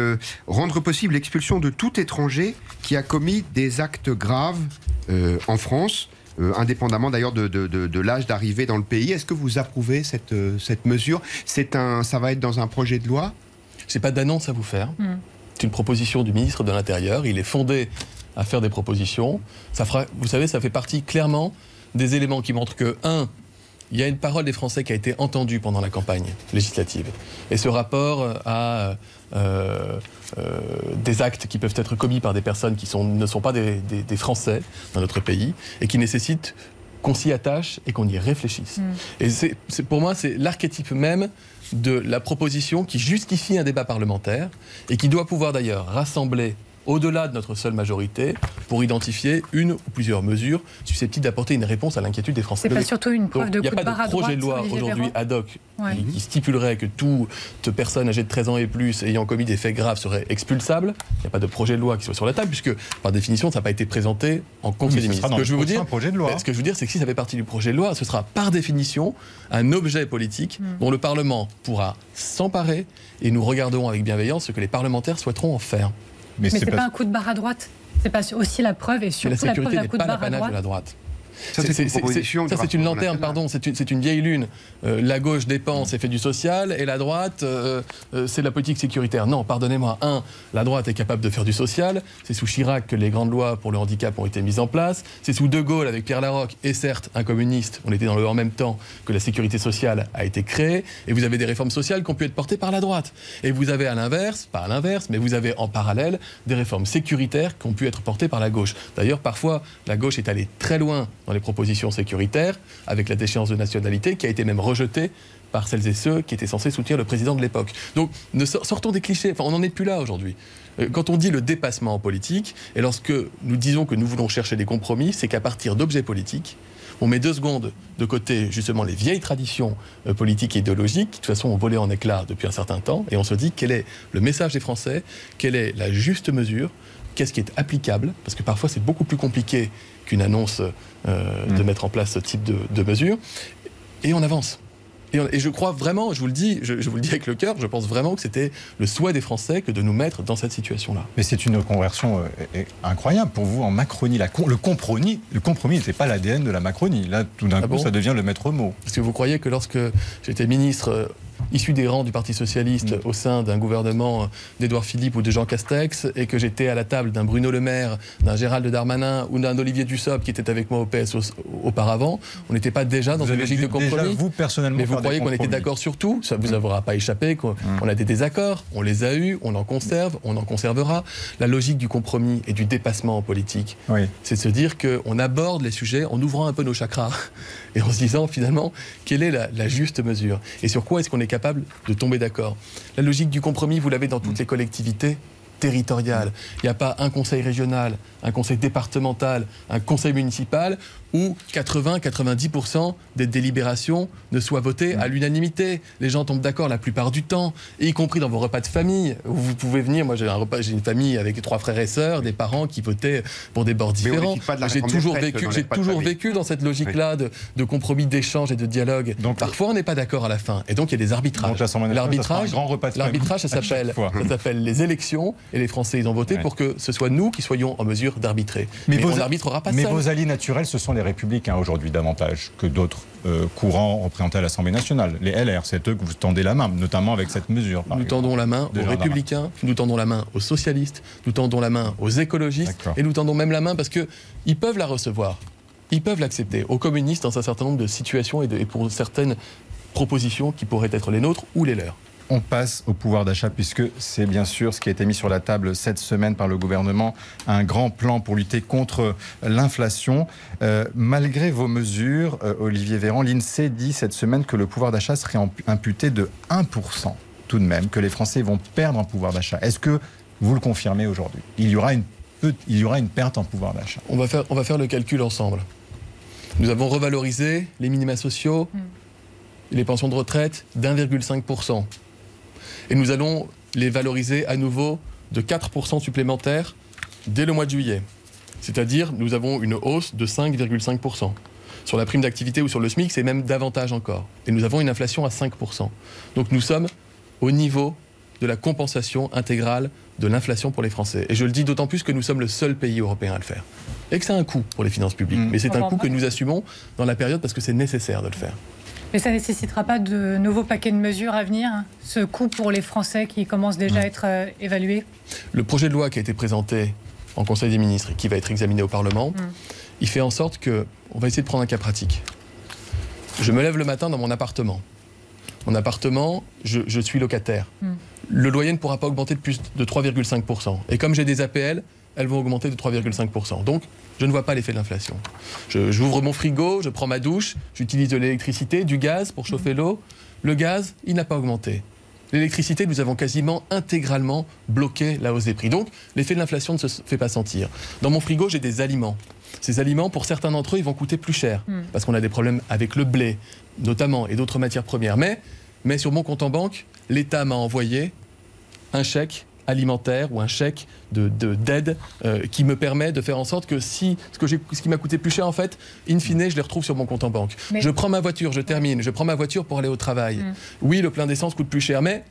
Speaker 6: rendre possible l'expulsion de tout étranger qui a commis des actes graves en France. indépendamment d'ailleurs de, de, l'âge d'arrivée dans le pays. Est-ce que vous approuvez cette, cette mesure? C'est un, Ça va être dans un projet de loi?
Speaker 4: Je n'ai pas d'annonce à vous faire. Hmm. C'est une proposition du ministre de l'Intérieur. Il est fondé à faire des propositions. Ça fera, vous savez, ça fait partie clairement des éléments qui montrent que, un, il y a une parole des Français qui a été entendue pendant la campagne législative. Et ce rapport a euh, euh, des actes qui peuvent être commis par des personnes qui sont, ne sont pas des, Français dans notre pays et qui nécessitent qu'on s'y attache et qu'on y réfléchisse. Hmm. Et c'est, pour moi, c'est l'archétype même de la proposition qui justifie un débat parlementaire et qui doit pouvoir d'ailleurs rassembler au-delà de notre seule majorité pour identifier une ou plusieurs mesures susceptibles d'apporter une réponse à l'inquiétude des Français.
Speaker 5: C'est pas surtout une preuve de
Speaker 4: Il n'y a pas de projet de loi aujourd'hui ad hoc qui, stipulerait que toute personne âgée de 13 ans et plus ayant commis des faits graves serait expulsable. Il n'y a pas de projet de loi qui soit sur la table puisque par définition ça n'a pas été présenté en Conseil des ministres.
Speaker 3: Ce que je veux vous dire,
Speaker 4: projet de loi. ce que je veux dire, c'est que si ça fait partie du projet de loi, ce sera par définition un objet politique hmm. dont le Parlement pourra s'emparer et nous regarderons avec bienveillance ce que les parlementaires souhaiteront en faire.
Speaker 5: Mais, c'est pas... pas un coup de barre à droite C'est pas aussi la preuve et surtout la, preuve d'un coup de barre à droite.
Speaker 4: De la droite. Ça, c'est une, lanterne, pardon, c'est une, une, vieille lune. Euh, la gauche dépense et fait du social, et la droite, euh, euh, c'est la politique sécuritaire. Non, pardonnez-moi. Un, la droite est capable de faire du social. C'est sous Chirac que les grandes lois pour le handicap ont été mises en place. C'est sous De Gaulle, avec Pierre Larocque, et certes un communiste, on était dans le en même temps, que la sécurité sociale a été créée. Et vous avez des réformes sociales qui ont pu être portées par la droite. Et vous avez à l'inverse, pas à l'inverse, mais vous avez en parallèle des réformes sécuritaires qui ont pu être portées par la gauche. D'ailleurs, parfois, la gauche est allée très loin les propositions sécuritaires, avec la déchéance de nationalité qui a été même rejetée par celles et ceux qui étaient censés soutenir le président de l'époque. Donc, ne sortons des clichés. Enfin, on n'en est plus là aujourd'hui. Euh, quand on dit le dépassement en politique, et lorsque nous disons que nous voulons chercher des compromis, c'est qu'à partir d'objets politiques, on met deux secondes de côté justement les vieilles traditions euh, politiques et idéologiques, qui de toute façon ont volé en éclats depuis un certain temps, et on se dit quel est le message des Français, quelle est la juste mesure, qu'est-ce qui est applicable, parce que parfois c'est beaucoup plus compliqué qu'une annonce euh, de mm. mettre en place ce type de, de mesures. Et on avance. Et, je crois vraiment, je vous le dis, je, vous le dis avec le cœur, je pense vraiment que c'était le souhait des Français que de nous mettre dans cette situation-là.
Speaker 3: Mais c'est une conversion euh, incroyable pour vous en Macronie. La, le compromis, le compromis, c'est pas l'ADN de la Macronie. Là, tout d'un ah coup, ça devient le maître mot.
Speaker 4: Est-ce que vous croyez que lorsque j'étais ministre euh, issu des rangs du Parti socialiste mm. au sein d'un gouvernement d'Édouard Philippe ou de Jean Castex, et que j'étais à la table d'un Bruno Le Maire, d'un Gérald Darmanin ou d'un Olivier Dussopt qui était avec moi au PS auparavant, on n'était pas déjà dans une logique de compromis.
Speaker 3: vous personnellement,
Speaker 4: mais vous croyez qu'on était d'accord sur tout? Ça vous aura pas échappé. Qu'on mm. a des désaccords, on les a eus, on en conserve, on en conservera. La logique du compromis et du dépassement en politique, c'est de se dire qu'on aborde les sujets en ouvrant un peu nos chakras et en se disant finalement quelle est la, la juste mesure? Et sur quoi est-ce qu'on est capable de tomber d'accord. La logique du compromis, vous l'avez dans toutes les collectivités territoriales. Il n'y a pas un conseil régional, un conseil départemental, un conseil municipal où 80-90% des délibérations ne soient votées à l'unanimité. Les gens tombent d'accord la plupart du temps, y compris dans vos repas de famille. Où vous pouvez venir, moi j'ai un repas, j'ai une famille avec trois frères et sœurs, des parents qui votaient pour des bords différents. J'ai toujours vécu, j'ai toujours vécu dans cette logique-là de, compromis, d'échange et de dialogue. Donc, Parfois on n'est pas d'accord à la fin, et donc il y a des arbitrages. L'arbitrage, l'arbitrage, ça s'appelle les élections, et les Français ils ont voté pour que ce soit nous qui soyons en mesure d'arbitrer.
Speaker 3: Mais, mais, on n'arbitrera pas Mais vos alliés naturels, ce sont les républicains aujourd'hui davantage que d'autres euh, courants représentés à l'Assemblée nationale. Les LR, c'est eux que vous tendez la main, notamment avec cette mesure.
Speaker 4: Nous tendons la main aux républicains, nous tendons la main aux socialistes, nous tendons la main aux écologistes, et nous tendons même la main parce qu'ils peuvent la recevoir, ils peuvent l'accepter, aux communistes dans un certain nombre de situations et, et pour certaines propositions qui pourraient être les nôtres ou les leurs
Speaker 3: on passe au pouvoir d'achat puisque c'est bien sûr ce qui a été mis sur la table cette semaine par le gouvernement, un grand plan pour lutter contre l'inflation. Euh, malgré vos mesures, euh, Olivier Véran, l'INSEE dit cette semaine que le pouvoir d'achat serait imputé de 1% tout de même, que les Français vont perdre en pouvoir d'achat. Est-ce que vous le confirmez aujourd'hui? Il y aura une, il y aura une perte en pouvoir d'achat.
Speaker 4: On va faire, on va faire le calcul ensemble. Nous avons revalorisé les minima sociaux, mm. les pensions de retraite d'1,5%. Et nous allons les valoriser à nouveau de 4% supplémentaires dès le mois de juillet. C'est-à-dire, nous avons une hausse de 5,5%. Sur la prime d'activité ou sur le SMIC, c'est même davantage encore. Et nous avons une inflation à 5%. Donc nous sommes au niveau de la compensation intégrale de l'inflation pour les Français. Et je le dis d'autant plus que nous sommes le seul pays européen à le faire. Et que c'est un coût pour les finances publiques. Mmh. Mais c'est un coût que nous assumons dans la période parce que c'est nécessaire de le faire.
Speaker 5: Mais ça ne nécessitera pas de nouveaux paquets de mesures à venir, hein, ce coût pour les Français qui commence déjà à être euh, évalué
Speaker 4: Le projet de loi qui a été présenté en Conseil des ministres et qui va être examiné au Parlement, mmh. il fait en sorte que, on va essayer de prendre un cas pratique. Je me lève le matin dans mon appartement. Mon appartement, je, suis locataire. Mmh. Le loyer ne pourra pas augmenter de plus de 3,5%. Et comme j'ai des APL, elles vont augmenter de 3,5%. Donc, je ne vois pas l'effet de l'inflation. J'ouvre mon frigo, je prends ma douche, j'utilise de l'électricité, du gaz pour chauffer l'eau. Le gaz, il n'a pas augmenté. L'électricité, nous avons quasiment intégralement bloqué la hausse des prix. Donc, l'effet de l'inflation ne se fait pas sentir. Dans mon frigo, j'ai des aliments. Ces aliments, pour certains d'entre eux, ils vont coûter plus cher, hmm. parce qu'on a des problèmes avec le blé, notamment, et d'autres matières premières. Mais, mais sur mon compte en banque, l'État m'a envoyé un chèque alimentaire ou un chèque d'aide de, d'aide euh, qui me permet de faire en sorte que si ce, que ce qui m'a coûté plus cher, en fait, in fine, je les retrouve sur mon compte en banque. Je prends ma voiture, je termine, je prends ma voiture pour aller au travail. Mm. Oui, le plein d'essence coûte plus cher, mais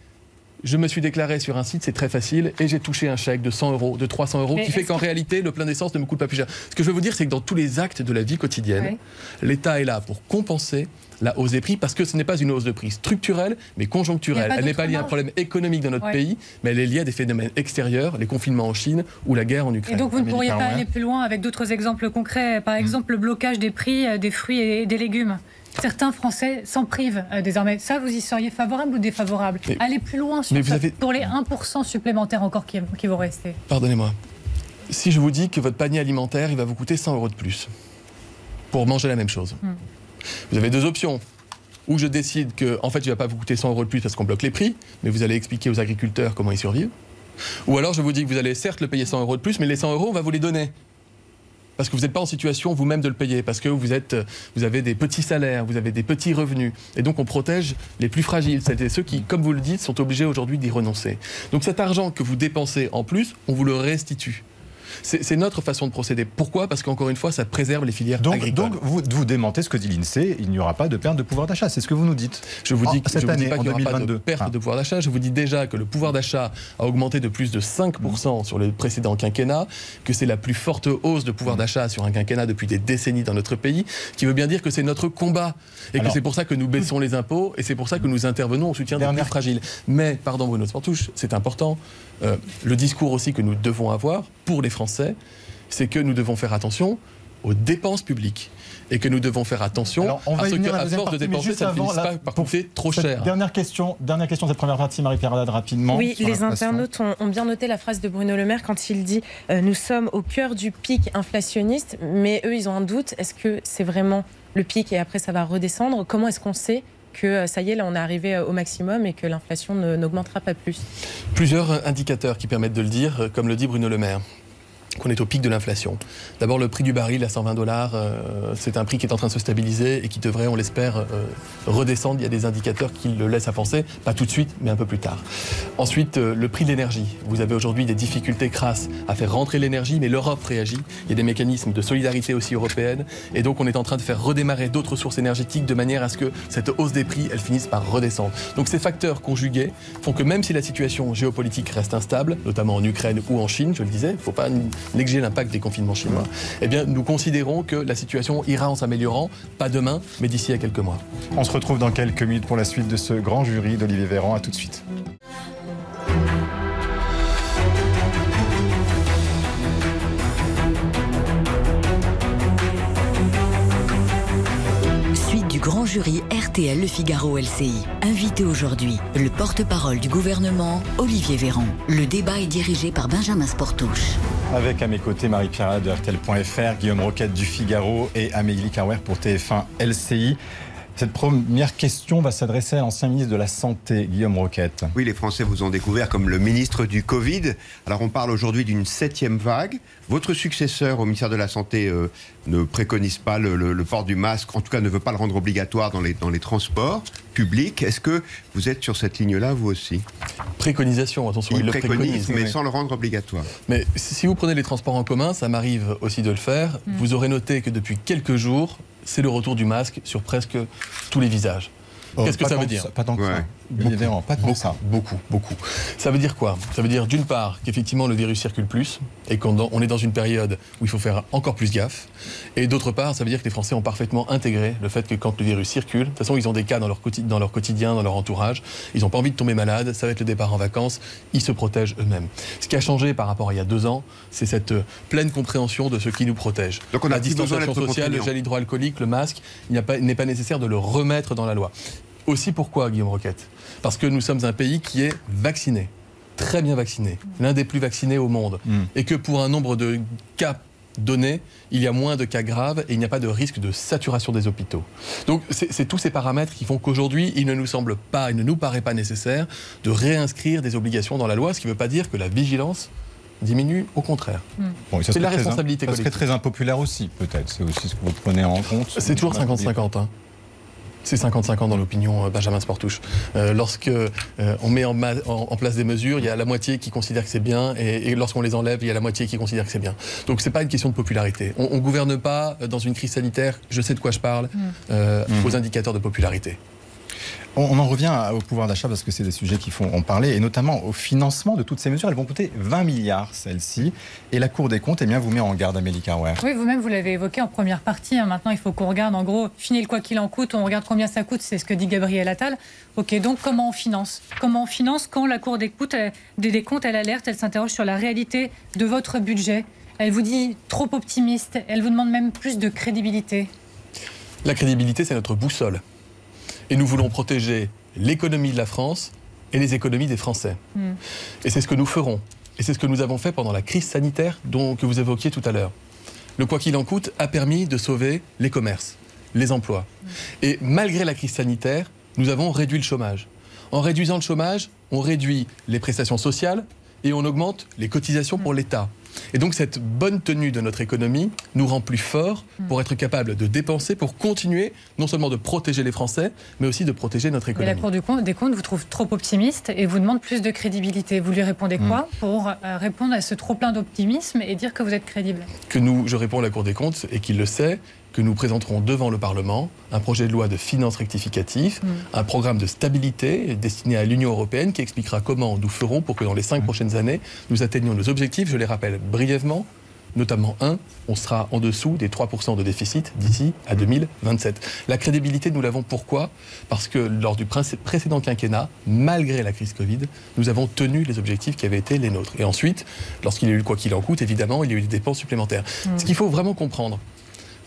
Speaker 4: je me suis déclaré sur un site, c'est très facile, et j'ai touché un chèque de 100 euros, de 300 euros, qui fait qu'en réalité, le plein d'essence ne me coûte pas plus cher. Ce que je veux vous dire, c'est que dans tous les actes de la vie quotidienne, l'État est là pour compenser la hausse des prix parce que ce n'est pas une hausse de prix structurelle, mais conjoncturelle. Elle n'est pas liée à un problème économique dans notre pays, mais elle est liée à des phénomènes extérieurs, les confinements en Chine ou la guerre en Ukraine.
Speaker 5: Et donc vous ne pourriez pas aller plus loin avec d'autres exemples concrets, par hmm. exemple le blocage des prix euh, des fruits et des légumes Certains Français s'en privent euh, désormais. Ça, vous y seriez favorable ou défavorable Allez plus loin sur ça, pour les 1% supplémentaires encore qui, vont rester.
Speaker 4: Pardonnez-moi. Si je vous dis que votre panier alimentaire, il va vous coûter 100 euros de plus pour manger la même chose. Hmm. Vous avez deux options. Ou je décide que, en fait, il ne va pas vous coûter 100 euros de plus parce qu'on bloque les prix, mais vous allez expliquer aux agriculteurs comment ils survivent. Ou alors je vous dis que vous allez certes le payer 100 euros de plus, mais les 100 euros, on va vous les donner parce que vous n'êtes pas en situation vous-même de le payer, parce que vous, êtes, vous avez des petits salaires, vous avez des petits revenus. Et donc on protège les plus fragiles, c'est ceux qui, comme vous le dites, sont obligés aujourd'hui d'y renoncer. Donc cet argent que vous dépensez en plus, on vous le restitue. C'est notre façon de procéder. Pourquoi? Parce qu'encore une fois, ça préserve les filières
Speaker 3: donc,
Speaker 4: agricoles.
Speaker 3: Donc vous, vous démentez ce que dit l'INSEE, il n'y aura pas de perte de pouvoir d'achat, c'est ce que vous nous dites.
Speaker 4: Je vous dis, cette année, vous dis pas qu'il n'y aura pas de perte ah. de pouvoir d'achat, je vous dis déjà que le pouvoir d'achat a augmenté de plus de 5% sur le précédent quinquennat, que c'est la plus forte hausse de pouvoir d'achat sur un quinquennat depuis des décennies dans notre pays, qui veut bien dire que c'est notre combat et que c'est pour ça que nous baissons les impôts et c'est pour ça que nous intervenons au soutien des plus fragiles. Mais, pardon Bruno Sportouche, c'est important, euh, le discours aussi que nous devons avoir pour les Français, c'est que nous devons faire attention aux dépenses publiques et que nous devons faire attention à ce qu'à force de dépenser, ça ne finisse pas par coûter trop cher.
Speaker 3: Dernière question, dernière question de cette première partie, Marie-Pierre rapidement.
Speaker 7: Oui, les internautes ont, bien noté la phrase de Bruno Le Maire quand il dit euh, Nous sommes au cœur du pic inflationniste », mais eux, ils ont un doute. Est-ce que c'est vraiment le pic et après ça va redescendre? Comment est-ce qu'on sait que euh, ça y est, là on est arrivé euh, au maximum et que l'inflation n'augmentera pas plus?
Speaker 4: Plusieurs indicateurs qui permettent de le dire, comme le dit Bruno Le Maire qu'on est au pic de l'inflation. D'abord, le prix du baril à 120 dollars, euh, c'est un prix qui est en train de se stabiliser et qui devrait, on l'espère, euh, redescendre. Il y a des indicateurs qui le laissent à penser, pas tout de suite, mais un peu plus tard. Ensuite, euh, le prix de l'énergie. Vous avez aujourd'hui des difficultés crasses à faire rentrer l'énergie, mais l'Europe réagit. Il y a des mécanismes de solidarité aussi européenne, et donc on est en train de faire redémarrer d'autres sources énergétiques de manière à ce que cette hausse des prix, elle finisse par redescendre. Donc ces facteurs conjugués font que même si la situation géopolitique reste instable, notamment en Ukraine ou en Chine, je le disais, il ne faut pas négliger l'impact des confinements chinois, eh bien, nous considérons que la situation ira en s'améliorant, pas demain, mais d'ici à quelques mois.
Speaker 3: On se retrouve dans quelques minutes pour la suite de ce grand jury d'Olivier Véran. À tout de suite.
Speaker 2: Grand jury RTL Le Figaro LCI. Invité aujourd'hui, le porte-parole du gouvernement, Olivier Véran. Le débat est dirigé par Benjamin Sportouche.
Speaker 3: Avec à mes côtés Marie-Pierre de RTL.fr, Guillaume Roquette du Figaro et Amélie Carwer pour TF1 LCI. Cette première question va s'adresser à l'ancien ministre de la Santé, Guillaume Roquette.
Speaker 6: Oui, les Français vous ont découvert comme le ministre du Covid. Alors on parle aujourd'hui d'une septième vague. Votre successeur au ministère de la Santé euh, ne préconise pas le, port du masque, en tout cas ne veut pas le rendre obligatoire dans les, dans les transports publics. Est-ce que vous êtes sur cette ligne-là, vous aussi?
Speaker 4: Préconisation, attention, il, le préconise.
Speaker 6: mais sans le rendre obligatoire.
Speaker 4: Mais si vous prenez les transports en commun, ça m'arrive aussi de le faire, mm. vous aurez noté que depuis quelques jours, c'est le retour du masque sur presque tous les visages. Oh, Qu'est-ce que ça veut dire
Speaker 3: Pas tant que ça.
Speaker 4: Beaucoup, pas tant ça. Beaucoup, beaucoup. Ça veut dire quoi? Ça veut dire d'une part qu'effectivement le virus circule plus et qu'on est dans une période où il faut faire encore plus gaffe. Et d'autre part, ça veut dire que les Français ont parfaitement intégré le fait que quand le virus circule, de toute façon ils ont des cas dans leur, dans leur quotidien, dans leur entourage, ils n'ont pas envie de tomber malades, ça va être le départ en vacances, ils se protègent eux-mêmes. Ce qui a changé par rapport à il y a deux ans, c'est cette euh, pleine compréhension de ce qui nous protège.
Speaker 6: Donc on a
Speaker 4: la distanciation sociale, le gel hydroalcoolique, le masque, il n'est pas, pas nécessaire de le remettre dans la loi. Aussi pourquoi, Guillaume Roquette? Parce que nous sommes un pays qui est vacciné, très bien vacciné, l'un des plus vaccinés au monde. Hmm. Et que pour un nombre de cas donnés, il y a moins de cas graves et il n'y a pas de risque de saturation des hôpitaux. Donc c'est tous ces paramètres qui font qu'aujourd'hui, il ne nous semble pas, il ne nous paraît pas nécessaire de réinscrire des obligations dans la loi, ce qui ne veut pas dire que la vigilance diminue, au contraire.
Speaker 3: Hmm. c'est la responsabilité collective. Ça serait très impopulaire aussi, peut-être. C'est aussi ce que vous prenez en compte.
Speaker 4: C'est toujours 50-50. C'est 55 ans dans l'opinion euh, Benjamin Sportouche. Euh, lorsque euh, on met en, place des mesures, il y a la moitié qui considère que c'est bien, et, lorsqu'on les enlève, il y a la moitié qui considère que c'est bien. Donc c'est pas une question de popularité. On, ne gouverne pas dans une crise sanitaire. Je sais de quoi je parle. Mm. Aux indicateurs de popularité.
Speaker 3: On, en revient au pouvoir d'achat parce que c'est des sujets qui font en parler, et notamment au financement de toutes ces mesures. Elles vont coûter 20 milliards, celles-ci. Et la Cour des comptes eh bien, vous met en garde, Amélie Carwer.
Speaker 5: Oui, vous-même, vous, l'avez évoqué en première partie. Hein. Maintenant, il faut qu'on regarde, en gros, fini le quoi qu'il en coûte, on regarde combien ça coûte, c'est ce que dit Gabriel Attal. OK, donc comment on finance? Comment on finance quand la Cour des comptes, elle, des comptes, elle alerte, elle s'interroge sur la réalité de votre budget? Elle vous dit trop optimiste, elle vous demande même plus de crédibilité.
Speaker 4: La crédibilité, c'est notre boussole. Et nous voulons protéger l'économie de la France et les économies des Français. Hmm. Et c'est ce que nous ferons. Et c'est ce que nous avons fait pendant la crise sanitaire dont, que vous évoquiez tout à l'heure. Le quoi qu'il en coûte a permis de sauver les commerces, les emplois. Hmm. Et malgré la crise sanitaire, nous avons réduit le chômage. En réduisant le chômage, on réduit les prestations sociales et on augmente les cotisations pour hmm. l'État. Et donc cette bonne tenue de notre économie nous rend plus forts pour être capables de dépenser, pour continuer non seulement de protéger les Français, mais aussi de protéger notre économie.
Speaker 5: Mais la Cour des comptes vous trouve trop optimiste et vous demande plus de crédibilité. Vous lui répondez quoi hmm. pour euh, répondre à ce trop plein d'optimisme et dire que vous êtes crédible?
Speaker 4: Que nous, je réponds à la Cour des comptes et qu'il le sait, que nous présenterons devant le Parlement un projet de loi de finances rectificatif, mm. un programme de stabilité destiné à l'Union européenne qui expliquera comment nous ferons pour que dans les cinq mm. prochaines années, nous atteignions nos objectifs. Je les rappelle brièvement. Notamment, un, on sera en dessous des 3% de déficit d'ici à 2027. La crédibilité, nous l'avons pourquoi? Parce que lors du précédent quinquennat, malgré la crise Covid, nous avons tenu les objectifs qui avaient été les nôtres. Et ensuite, lorsqu'il y a eu quoi qu'il en coûte, évidemment, il y a eu des dépenses supplémentaires. Mm. Ce qu'il faut vraiment comprendre,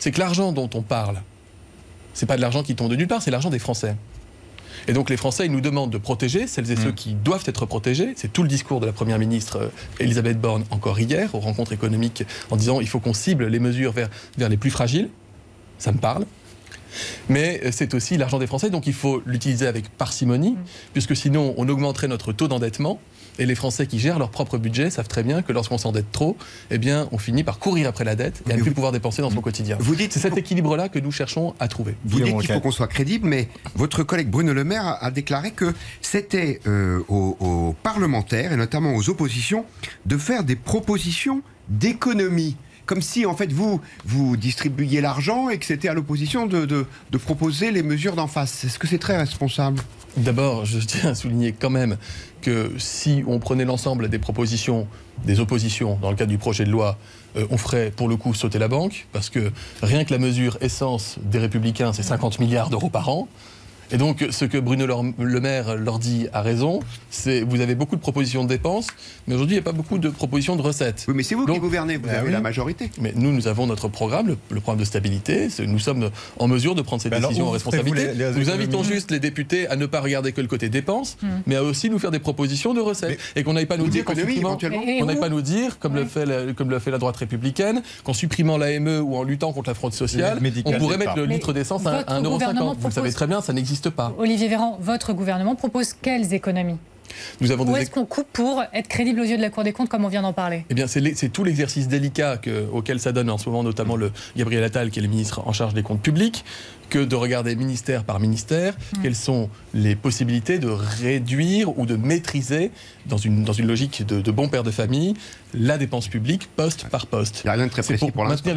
Speaker 4: c'est que l'argent dont on parle, c'est pas de l'argent qui tombe de nulle part, c'est l'argent des Français. Et donc les Français, ils nous demandent de protéger celles et ceux mm. qui doivent être protégés. C'est tout le discours de la Première ministre euh, Elisabeth Borne encore hier aux rencontres économiques en disant il faut qu'on cible les mesures vers, vers les plus fragiles. Ça me parle. Mais euh, c'est aussi l'argent des Français, donc il faut l'utiliser avec parcimonie, mm. puisque sinon on augmenterait notre taux d'endettement et les Français qui gèrent leur propre budget savent très bien que lorsqu'on s'endette trop, eh bien, on finit par courir après la dette et à ne plus pouvoir dépenser dans son quotidien. Vous dites, c'est cet équilibre-là que nous cherchons à trouver.
Speaker 6: Vous dites qu'il faut qu'on soit crédible, mais votre collègue Bruno Le Maire a, déclaré que c'était euh, aux, parlementaires et notamment aux oppositions de faire des propositions d'économie comme si en fait vous vous distribuiez l'argent et que c'était à l'opposition de, proposer les mesures d'en face. Est-ce que c'est très responsable?
Speaker 4: D'abord, je tiens à souligner quand même que si on prenait l'ensemble des propositions des oppositions dans le cadre du projet de loi, euh, on ferait pour le coup sauter la banque, parce que rien que la mesure essence des républicains, c'est 50 milliards d'euros par an. Et donc, ce que Bruno Le Maire leur dit a raison, c'est vous avez beaucoup de propositions de dépenses, mais aujourd'hui, il n'y a pas beaucoup de propositions de recettes.
Speaker 6: Oui, mais c'est vous qui gouvernez, vous bah avez la majorité.
Speaker 4: Mais nous, nous avons notre programme, le, programme de stabilité. Nous sommes en mesure de prendre ces décisions en responsabilité. nous invitons juste les députés à ne pas regarder que le côté dépenses, hmm. mais à aussi nous faire des propositions de recettes. et qu'on n'aille pas nous dire qu'on n'aille pas nous dire, comme le fait la, comme le fait la droite républicaine, qu'en supprimant l'AME ou en luttant contre la fraude sociale, on pourrait mettre le litre d'essence à 1,50€. Vous le savez très bien, ça n'existe pas.
Speaker 5: Olivier Véran, votre gouvernement propose quelles économies? Nous avons Où est-ce qu'on coupe pour être crédible aux yeux de la Cour des comptes, comme on vient d'en parler?
Speaker 4: Eh bien, c'est tout l'exercice délicat auquel ça donne en ce moment, notamment le Gabriel Attal, qui est le ministre en charge des comptes publics, que de regarder ministère par ministère mm. quelles sont les possibilités de réduire ou de maîtriser, dans une, dans une logique de, bon père de famille, la dépense publique poste par poste.
Speaker 6: Il n'y a rien de très précis pour, l'instant.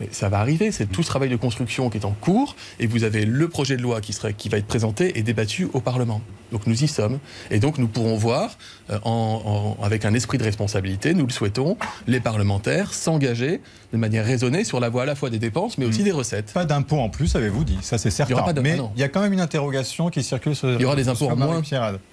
Speaker 4: Mais ça va arriver, c'est tout ce travail de construction qui est en cours, et vous avez le projet de loi qui, serait, qui va être présenté et débattu au Parlement. Donc nous y sommes. Et donc nous pourrons voir, euh, en, avec un esprit de responsabilité, nous le souhaitons, les parlementaires s'engager de manière raisonnée sur la voie à la fois des dépenses, mais aussi mm. des recettes.
Speaker 3: Pas d'impôts en plus, avez-vous dit, ça c'est certain. mais ah il y a quand même une interrogation qui circule sur
Speaker 4: Il y aura des impôts en moins.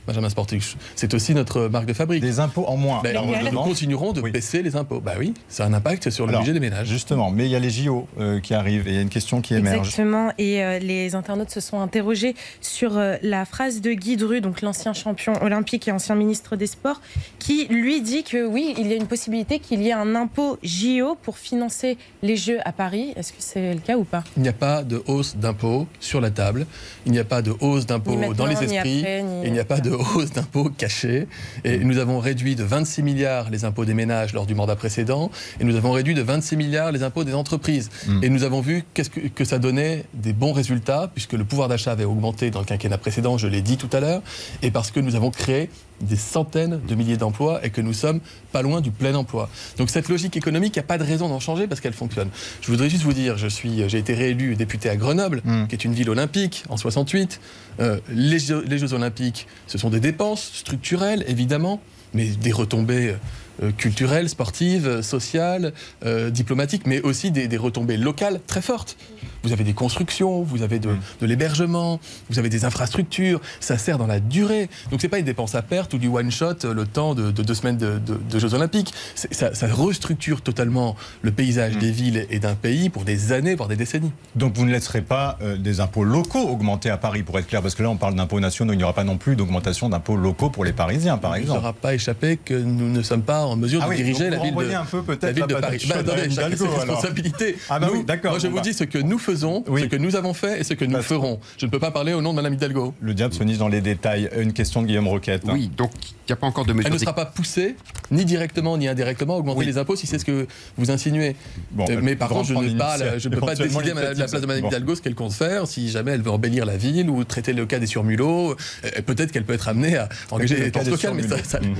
Speaker 4: Benjamin Sportic, c'est aussi notre marque de fabrique.
Speaker 3: Des impôts en moins.
Speaker 4: Ben, nous continuerons de baisser les impôts. Bah oui, ça a un impact sur le budget des ménages.
Speaker 3: Justement, mais il y a les JO euh, qui arrivent et il y a une question qui émerge.
Speaker 7: Exactement, et euh, les internautes se sont interrogés sur la phrase de Guy Dru, donc l'ancien champion olympique et ancien ministre des Sports, qui lui dit que oui, il y a une possibilité qu'il y ait un impôt JO pour financer les Jeux à Paris. Est-ce que c'est le cas ou pas?
Speaker 4: Il n'y a pas de hausse d'impôt sur la table. Il n'y a pas de hausse d'impôt dans les esprits. il n'y a pas de hausse d'impôt cachée. Et nous avons réduit de 26 milliards les impôts des ménages lors du mandat précédent. Et nous avons réduit de 26 milliards les impôts des entreprises. Hmm. Et nous avons vu qu'est-ce que, que ça donnait des bons résultats, puisque le pouvoir d'achat avait augmenté dans le quinquennat précédent, je l'ai dit tout à l'heure, et parce que nous avons créé des centaines de milliers d'emplois et que nous sommes pas loin du plein emploi. Donc cette logique économique, il n'y a pas de raison d'en changer parce qu'elle fonctionne. Je voudrais juste vous dire, je suis, j'ai été réélu député à Grenoble, hmm. qui est une ville olympique en 68. Euh, les, les Jeux olympiques, ce sont des dépenses structurelles, évidemment, mais des retombées euh, culturelles, sportives, sociales, euh, diplomatiques, mais aussi des, des, retombées locales très fortes. Vous avez des constructions, vous avez de, de l'hébergement, vous avez des infrastructures, ça sert dans la durée. Donc c'est pas une dépense à perte ou du one shot euh, le temps de, de deux semaines de, de Jeux Olympiques. Ça, ça, restructure totalement le paysage mm. des villes et d'un pays pour des années, voire des décennies.
Speaker 3: Donc vous ne laisserez pas des impôts locaux augmenter à Paris, pour être clair, parce que là on parle d'impôts nationaux, il n'y aura pas non plus d'augmentation d'impôts locaux pour les Parisiens, par exemple. Il
Speaker 4: ne sera pas échappé que nous ne sommes pas en mesure
Speaker 3: ah
Speaker 4: de diriger la ville, de,
Speaker 3: un peu, la ville de Paris. Bah, attendez,
Speaker 4: chacun ses responsabilités.
Speaker 3: Ah bah oui, d'accord.
Speaker 4: Moi, je vous bah. dis ce que nous faisons, ce que nous avons fait et ce que nous ferons. Je ne peux pas parler au nom de Mme Hidalgo.
Speaker 3: Le diable se niche dans les détails. Une question de Guillaume Roquette.
Speaker 6: Oui, donc il n'y a pas encore de
Speaker 4: mesure. Elle ne sera pas poussée, ni directement ni indirectement, à augmenter les impôts si c'est ce que vous insinuez. Euh, mais par contre, je ne peux pas décider à la place de Mme Hidalgo ce qu'elle compte faire si jamais elle veut embellir la ville ou traiter le cas des surmulots. Euh, peut-être qu'elle peut être amenée à engager des forces locales, mais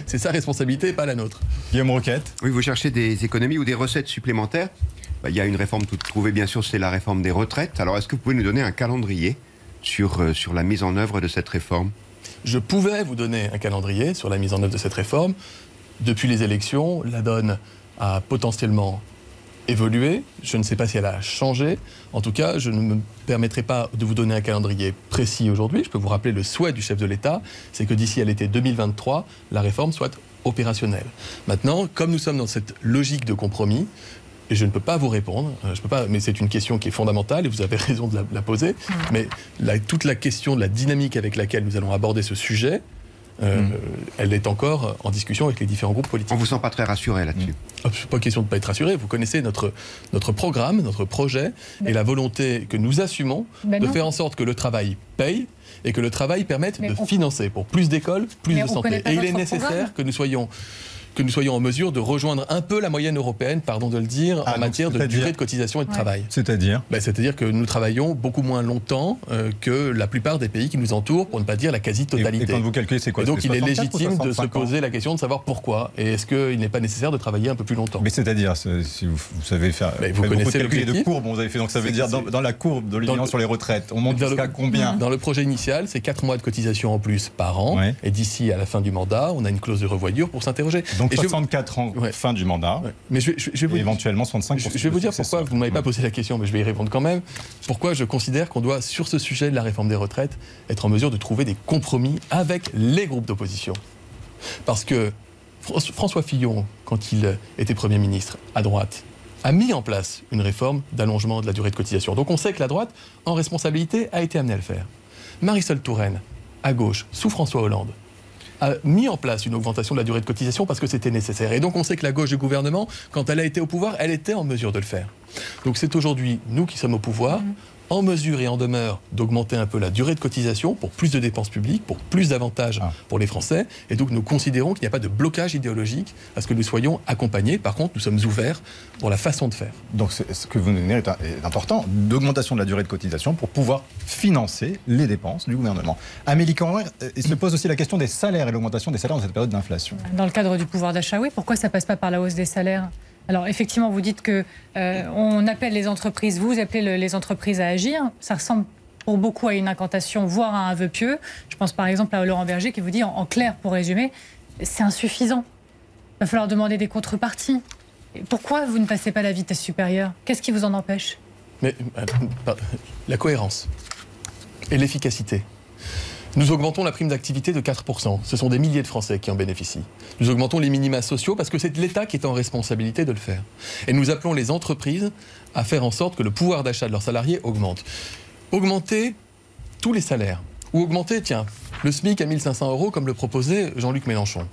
Speaker 4: c'est sa responsabilité, pas la nôtre.
Speaker 3: Guillaume Roquette.
Speaker 6: Oui, vous cherchez des économies ou des recettes supplémentaires. Bah, il y a une réforme toute trouvée, bien sûr, c'est la réforme des retraites. Alors, est-ce que vous pouvez nous donner un calendrier sur, euh, sur la mise en œuvre de cette réforme?
Speaker 4: Je pouvais vous donner un calendrier sur la mise en œuvre de cette réforme. Depuis les élections, la donne a potentiellement évolué. Je ne sais pas si elle a changé. En tout cas, je ne me permettrai pas de vous donner un calendrier précis aujourd'hui. Je peux vous rappeler le souhait du chef de l'État, c'est que d'ici à l'été 2023, la réforme soit opérationnelle. Maintenant, comme nous sommes dans cette logique de compromis, et je ne peux pas vous répondre, euh, je peux pas, mais c'est une question qui est fondamentale et vous avez raison de la, poser. Mm. Mais toute la question de la dynamique avec laquelle nous allons aborder ce sujet, euh, mm. elle est encore en discussion avec les différents groupes politiques.
Speaker 6: On vous sent pas très rassuré là-dessus.
Speaker 4: Ce n'est pas question de ne pas être rassuré. Vous connaissez notre, notre programme, notre projet et la volonté que nous assumons de faire en sorte que le travail paye et que le travail permette de financer pour plus d'écoles, plus de santé. Et il est nécessaire que nous soyons que nous soyons en mesure de rejoindre un peu la moyenne européenne, pardon de le dire, en ah, matière de durée de cotisation et de travail.
Speaker 3: C'est-à-dire
Speaker 4: ben, C'est-à-dire que nous travaillons beaucoup moins longtemps euh, que la plupart des pays qui nous entourent, pour ne pas dire la quasi-totalité.
Speaker 3: Et, quand vous calculez, c'est quoi
Speaker 4: et Donc il est légitime de se poser la question de savoir pourquoi. Et est-ce qu'il n'est pas nécessaire de travailler un peu plus longtemps
Speaker 3: Mais c'est-à-dire, si vous, savez faire
Speaker 4: ben, vous connaissez le
Speaker 3: de courbes, vous avez fait, donc ça veut dire dans, la courbe de l'Union sur les retraites, on monte jusqu'à combien
Speaker 4: Dans le projet initial, c'est 4 mois de cotisation en plus par an. Et d'ici à la fin du mandat, on a une clause de revoyure pour s'interroger.
Speaker 3: Donc
Speaker 4: Et je-
Speaker 3: 64 ans,
Speaker 4: Ouais.
Speaker 3: fin du mandat,
Speaker 4: Ouais. Mais je, vais- je- je vais
Speaker 3: et
Speaker 4: vous
Speaker 3: éventuellement 65
Speaker 4: Je, je vais vous dire pourquoi, vous ne m'avez pas posé la question, mais je vais y répondre quand même. Pourquoi je considère qu'on doit, sur ce sujet de la réforme des retraites, être en mesure de trouver des compromis avec les groupes d'opposition? Parce que Fran- François Fillon, quand il était Premier ministre à droite, a mis en place une réforme d'allongement de la durée de cotisation. Donc on sait que la droite, en responsabilité, a été amenée à le faire. Marisol Touraine, à gauche, sous François Hollande, a mis en place une augmentation de la durée de cotisation parce que c'était nécessaire. Et donc on sait que la gauche du gouvernement, quand elle a été au pouvoir, elle était en mesure de le faire. Donc c'est aujourd'hui, nous qui sommes au pouvoir, en mesure et en demeure d'augmenter un peu la durée de cotisation pour plus de dépenses publiques, pour plus d'avantages
Speaker 3: Ah.
Speaker 4: pour les Français. Et donc nous considérons qu'il n'y a pas de blocage idéologique à ce que nous soyons accompagnés. Par contre, nous sommes ouverts pour la façon de faire.
Speaker 3: Donc c'est- ce que vous nous donnez est, est important, d'augmentation de la durée de cotisation pour pouvoir financer les dépenses du gouvernement. Amélie euh, il se pose aussi la question des salaires et l'augmentation des salaires dans cette période d'inflation.
Speaker 5: Dans le cadre du pouvoir d'achat, oui. Pourquoi ça passe pas par la hausse des salaires? Alors effectivement, vous dites que euh, on appelle les entreprises, vous appelez le- les entreprises à agir. Ça ressemble pour beaucoup à une incantation, voire à un vœu pieux. Je pense par exemple à Laurent Berger qui vous dit, en, clair, pour résumer, c'est insuffisant. Il va falloir demander des contreparties. Pourquoi vous ne passez pas la vitesse supérieure? Qu'est-ce qui vous en empêche?
Speaker 4: Mais euh, la cohérence et l'efficacité. Nous augmentons la prime d'activité de 4%. Ce sont des milliers de Français qui en bénéficient. Nous augmentons les minima sociaux parce que c'est l'État qui est en responsabilité de le faire. Et nous appelons les entreprises à faire en sorte que le pouvoir d'achat de leurs salariés augmente. Augmenter tous les salaires. Ou augmenter, tiens, le SMIC à 1500 euros comme le proposait Jean-Luc Mélenchon.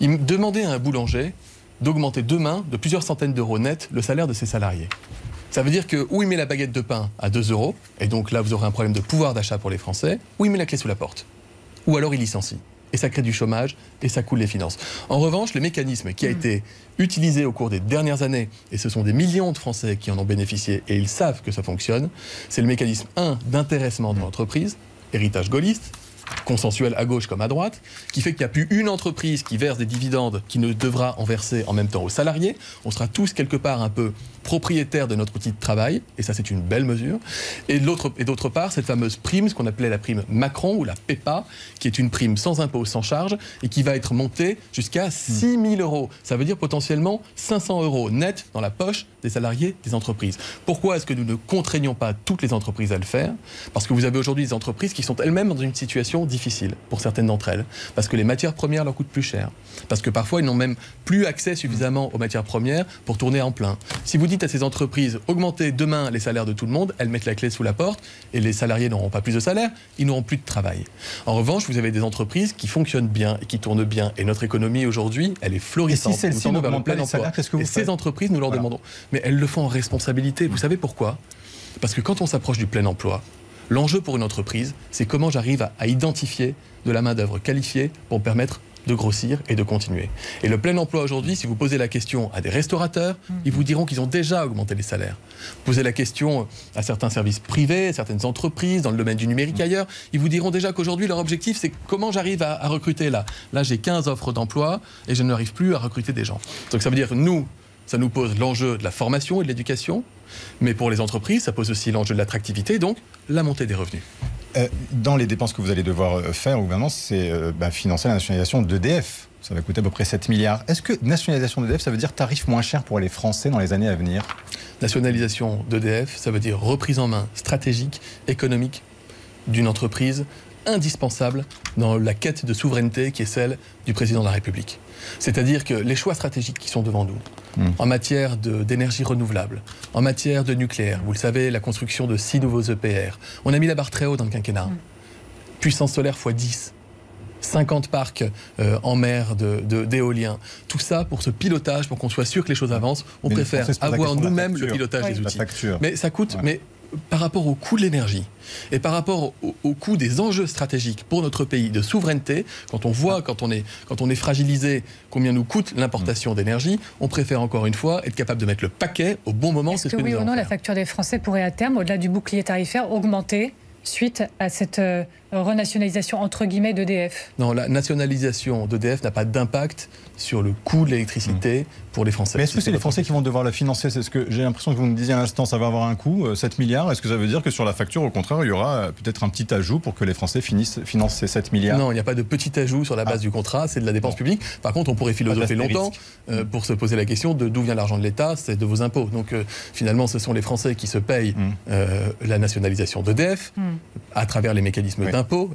Speaker 4: Il à un boulanger d'augmenter demain de plusieurs centaines d'euros net le salaire de ses salariés. Ça veut dire que ou il met la baguette de pain à 2 euros, et donc là vous aurez un problème de pouvoir d'achat pour les Français, ou il met la clé sous la porte. Ou alors il licencie. Et ça crée du chômage et ça coule les finances. En revanche, le mécanisme qui a été utilisé au cours des dernières années, et ce sont des millions de Français qui en ont bénéficié et ils savent que ça fonctionne, c'est le mécanisme 1 d'intéressement de l'entreprise, héritage gaulliste, consensuel à gauche comme à droite, qui fait qu'il n'y a plus une entreprise qui verse des dividendes qui ne devra en verser en même temps aux salariés. On sera tous quelque part un peu propriétaires de notre outil de travail, et ça c'est une belle mesure. Et d'autre part, cette fameuse prime, ce qu'on appelait la prime Macron ou la PEPA, qui est une prime sans impôt, sans charge, et qui va être montée jusqu'à 6 000 euros. Ça veut dire potentiellement 500 euros net dans la poche des salariés des entreprises. Pourquoi est-ce que nous ne contraignons pas toutes les entreprises à le faire? Parce que vous avez aujourd'hui des entreprises qui sont elles-mêmes dans une situation difficile pour certaines d'entre elles, parce que les matières premières leur coûtent plus cher, parce que parfois ils n'ont même plus accès suffisamment aux matières premières pour tourner en plein. Si vous dites à ces entreprises augmentez demain les salaires de tout le monde, elles mettent la clé sous la porte et les salariés n'auront pas plus de salaire, ils n'auront plus de travail. En revanche, vous avez des entreprises qui fonctionnent bien et qui tournent bien, et notre économie aujourd'hui, elle est florissante.
Speaker 3: Et si celles-ci n'augmentent pas
Speaker 4: plein
Speaker 3: les
Speaker 4: emploi.
Speaker 3: salaires, qu'est-ce que vous
Speaker 4: Et ces entreprises, nous leur
Speaker 3: Voilà.
Speaker 4: demandons. Mais elles le font en responsabilité. Vous savez pourquoi? Parce que quand on s'approche du plein emploi, l'enjeu pour une entreprise, c'est comment j'arrive à, à identifier de la main-d'œuvre qualifiée pour me permettre de grossir et de continuer. Et le plein emploi aujourd'hui, si vous posez la question à des restaurateurs, ils vous diront qu'ils ont déjà augmenté les salaires. Posez la question à certains services privés, à certaines entreprises, dans le domaine du numérique ailleurs, ils vous diront déjà qu'aujourd'hui, leur objectif, c'est comment j'arrive à, à recruter là. Là, j'ai 15 offres d'emploi et je n'arrive plus à recruter des gens. Donc ça veut dire, nous, ça nous pose l'enjeu de la formation et de l'éducation, mais pour les entreprises, ça pose aussi l'enjeu de l'attractivité, donc la montée des revenus.
Speaker 3: Euh, dans les dépenses que vous allez devoir euh, faire au gouvernement, c'est euh, bah, financer la nationalisation d'EDF. Ça va coûter à peu près 7 milliards. Est-ce que nationalisation d'EDF, ça veut dire tarif moins cher pour les Français dans les années à venir?
Speaker 4: Nationalisation d'EDF, ça veut dire reprise en main stratégique, économique d'une entreprise indispensable dans la quête de souveraineté qui est celle du président de la République. C'est-à-dire que les choix stratégiques qui sont devant nous,
Speaker 3: Mm.
Speaker 4: en matière de- d'énergie renouvelable, en matière de nucléaire, vous le savez, la construction de six nouveaux EPR, on a mis la barre très haut dans le quinquennat. Puissance solaire x 10. 50 parcs euh, en mer de- de- d'éolien. Tout ça pour ce pilotage, pour qu'on soit sûr que les choses avancent. On
Speaker 3: Mais
Speaker 4: préfère avoir nous-mêmes le pilotage
Speaker 5: Oui.
Speaker 4: des
Speaker 3: La
Speaker 4: outils.
Speaker 3: facture.
Speaker 4: Mais ça coûte,
Speaker 3: Ouais.
Speaker 4: mais par rapport au coût de l'énergie et par rapport au, au coût des enjeux stratégiques pour notre pays de souveraineté, quand on voit, quand on est, quand on est fragilisé, combien nous coûte l'importation d'énergie, on préfère encore une fois être capable de mettre le paquet au bon moment.
Speaker 5: Est-ce que
Speaker 4: que
Speaker 5: oui
Speaker 4: nous
Speaker 5: ou non, la facture des Français pourrait à terme, au-delà du bouclier tarifaire, augmenter suite à cette euh, renationalisation entre guillemets d'EDF
Speaker 4: Non, la nationalisation d'EDF n'a pas d'impact sur le coût de l'électricité mmh. pour les Français.
Speaker 3: Mais est-ce que c'est les Français qui vont devoir la financer? C'est ce que j'ai l'impression que vous me disiez à l'instant, ça va avoir un coût, 7 euh, milliards. Est-ce que ça veut dire que sur la facture, au contraire, il y aura euh, peut-être un petit ajout pour que les Français finissent, financent ces 7 milliards?
Speaker 4: Non, il n'y a pas de petit ajout sur la base ah. du contrat, c'est de la dépense publique. Par contre, on pourrait philosopher longtemps euh, pour se poser la question de d'où vient l'argent de l'État, c'est de vos impôts. Donc finalement, ce sont les Français qui se payent mmh. la nationalisation d'EDF mmh. à travers les mécanismes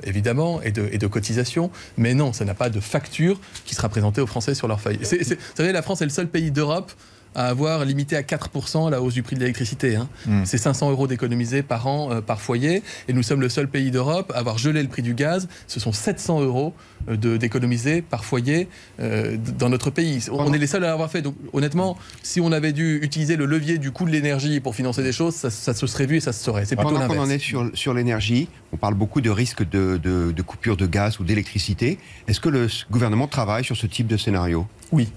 Speaker 4: évidemment, et de, et de cotisation. Mais non, ça n'a pas de facture qui sera présentée aux Français sur leur feuille. Vous savez, la France est le seul pays d'Europe à avoir limité à 4% la hausse du prix de l'électricité. Hein. Hmm. C'est 500 euros d'économisés par an euh, par foyer. Et nous sommes le seul pays d'Europe à avoir gelé le prix du gaz. Ce sont 700 euros euh, d'économiser par foyer euh, dans notre pays. On est les seuls à l'avoir fait. Donc honnêtement, si on avait dû utiliser le levier du coût de l'énergie pour financer des choses, ça, se serait vu et ça se saurait.
Speaker 6: C'est plutôt Pendant qu'on en est sur, sur l'énergie, on parle beaucoup de risques de, de, de coupure de gaz ou d'électricité. Est-ce que le gouvernement travaille sur ce type de scénario?
Speaker 4: Oui.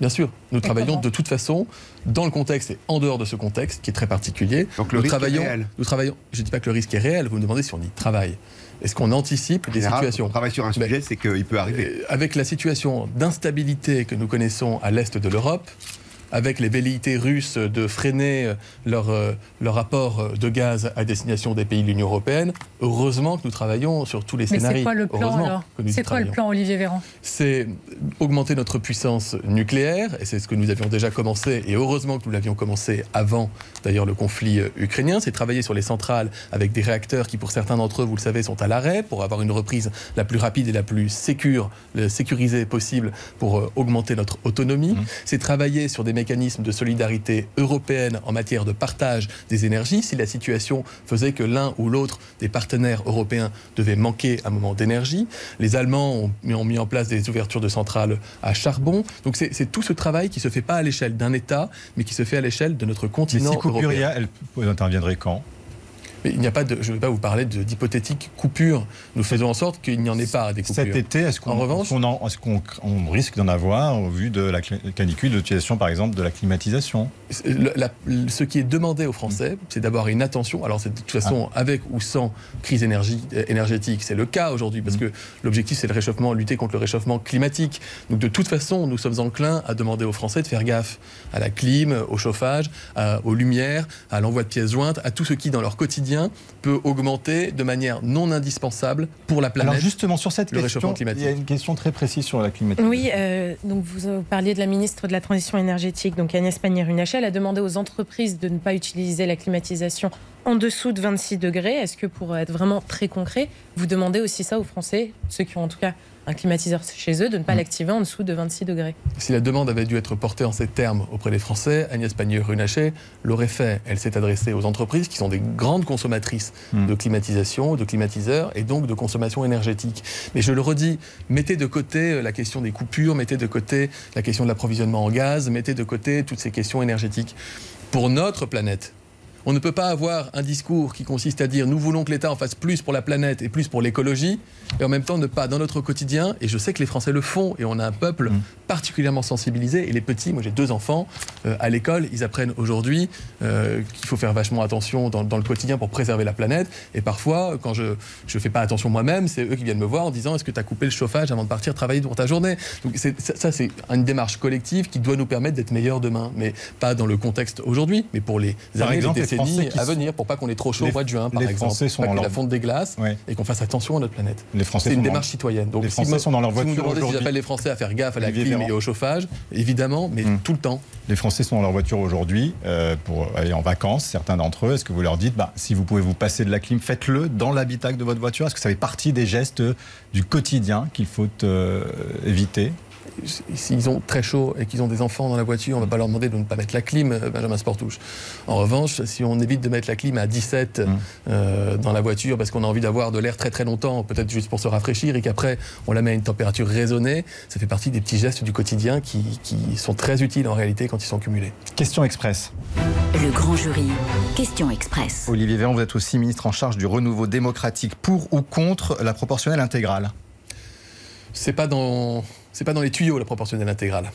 Speaker 4: Bien sûr, nous travaillons de toute façon dans le contexte et en dehors de ce contexte qui est très particulier.
Speaker 6: Donc le
Speaker 4: nous
Speaker 6: risque
Speaker 4: travaillons,
Speaker 6: est réel.
Speaker 4: Nous travaillons. Je ne dis pas que le risque est réel. Vous me demandez si on y travaille. Est-ce qu'on anticipe des situations
Speaker 6: On travaille sur un sujet, c'est qu'il peut arriver.
Speaker 4: Euh, avec la situation d'instabilité que nous connaissons à l'est de l'Europe, avec les velléités russes de freiner euh, leur, euh, leur apport de gaz à destination des pays de l'Union européenne, heureusement que nous travaillons sur tous les scénarios.
Speaker 5: Mais c'est quoi le plan alors C'est quoi le plan, Olivier Véran?
Speaker 4: C'est augmenter notre puissance nucléaire, et c'est ce que nous avions déjà commencé, et heureusement que nous l'avions commencé avant d'ailleurs le conflit euh, ukrainien, c'est travailler sur les centrales avec des réacteurs qui, pour certains d'entre eux, vous le savez, sont à l'arrêt, pour avoir une reprise la plus rapide et la plus sécure, sécurisée possible pour augmenter notre autonomie. Mmh. C'est travailler sur des mécanismes de solidarité européenne en matière de partage des énergies. Si la situation faisait que l'un ou l'autre des partenaires européens devait manquer un moment d'énergie, les Allemands ont mis, en place des ouvertures de centrales à charbon. Donc c'est tout ce travail qui se fait pas à l'échelle d'un État, mais qui se fait à l'échelle de notre continent
Speaker 3: Mais si
Speaker 4: européen.
Speaker 3: elle interviendrait quand?
Speaker 4: Il n'y a pas de, je ne vais pas vous parler d'hypothétiques coupures. Nous faisons en sorte qu'il n'y en ait pas des coupures.
Speaker 3: Cet été, est-ce qu'on est risque d'en avoir au vu de la canicule, de l'utilisation par exemple de la climatisation?
Speaker 4: Ce qui est demandé aux Français, c'est d'avoir une attention. Alors c'est de toute façon ah. avec ou sans crise énergie, euh, énergétique, c'est le cas aujourd'hui parce mm. que l'objectif c'est le réchauffement, lutter contre le réchauffement climatique. Donc de toute façon, nous sommes enclins à demander aux Français de faire gaffe à la clim, au chauffage, aux lumières, à l'envoi de pièces jointes, à tout ce qui dans leur quotidien peut augmenter de manière non indispensable pour la planète.
Speaker 3: Alors justement sur cette question, il y a une question très précise sur la climatisation.
Speaker 7: Oui, euh, donc vous parliez de la ministre de la Transition énergétique, donc Agnès Pannier-Runacher, elle a demandé aux entreprises de ne pas utiliser la climatisation en dessous de 26 degrés. Est-ce que pour être vraiment très concret, vous demandez aussi ça aux Français, ceux qui ont en tout cas un climatiseur chez eux, de ne pas mm. l'activer en dessous de 26 degrés.
Speaker 4: Si la demande avait dû être portée en ces termes auprès des Français, Agnès Pannier-Runacher l'aurait fait. Elle s'est adressée aux entreprises qui sont des grandes consommatrices mm. de climatisation, de climatiseurs et donc de consommation énergétique. Mais je le redis, mettez de côté la question des coupures, mettez de côté la question de l'approvisionnement en gaz, mettez de côté toutes ces questions énergétiques. Pour notre planète, on ne peut pas avoir un discours qui consiste à dire nous voulons que l'État en fasse plus pour la planète et plus pour l'écologie, et en même temps ne pas dans notre quotidien, et je sais que les Français le font, et on a un peuple mm. particulièrement sensibilisé, et les petits, moi j'ai deux enfants, euh, à l'école, ils apprennent aujourd'hui euh, qu'il faut faire vachement attention dans, le quotidien pour préserver la planète, et parfois, quand je ne fais pas attention moi-même, c'est eux qui viennent me voir en disant est-ce que tu as coupé le chauffage avant de partir travailler pour ta journée? Donc ça, c'est une démarche collective qui doit nous permettre d'être meilleurs demain, mais pas dans le contexte aujourd'hui, mais pour les
Speaker 3: années, les
Speaker 4: à venir pour pas qu'on ait trop chaud au mois de juin, par exemple. Français sont la fonte des glaces et qu'on fasse attention à notre planète. C'est une démarche citoyenne.
Speaker 3: Donc, les Français sont dans leur voiture
Speaker 4: aujourd'hui. Si vous j'appelle les Français à faire gaffe à la clim et au chauffage, évidemment, mais hmm. tout le temps.
Speaker 3: Les Français sont dans leur voiture aujourd'hui euh, pour aller en vacances, certains d'entre eux. Est-ce que vous leur dites, bah, si vous pouvez vous passer de la clim, faites-le dans l'habitacle de votre voiture? Est-ce que ça fait partie des gestes du quotidien qu'il faut euh, éviter?
Speaker 4: S'ils ont très chaud et qu'ils ont des enfants dans la voiture, on ne va pas leur demander de ne pas mettre la clim, euh, Benjamin Sportouche. En revanche, si on évite de mettre la clim à 17 mmh. euh, dans la voiture parce qu'on a envie d'avoir de l'air très très longtemps, peut-être juste pour se rafraîchir, et qu'après on la met à une température raisonnée, ça fait partie des petits gestes du quotidien qui, qui sont très utiles en réalité quand ils sont cumulés.
Speaker 3: Question express.
Speaker 2: Le grand jury. Question express.
Speaker 3: Olivier Véran, vous êtes aussi ministre en charge du renouveau démocratique. Pour ou contre la proportionnelle intégrale
Speaker 4: C'est pas dans c'est pas dans les tuyaux la proportionnelle intégrale.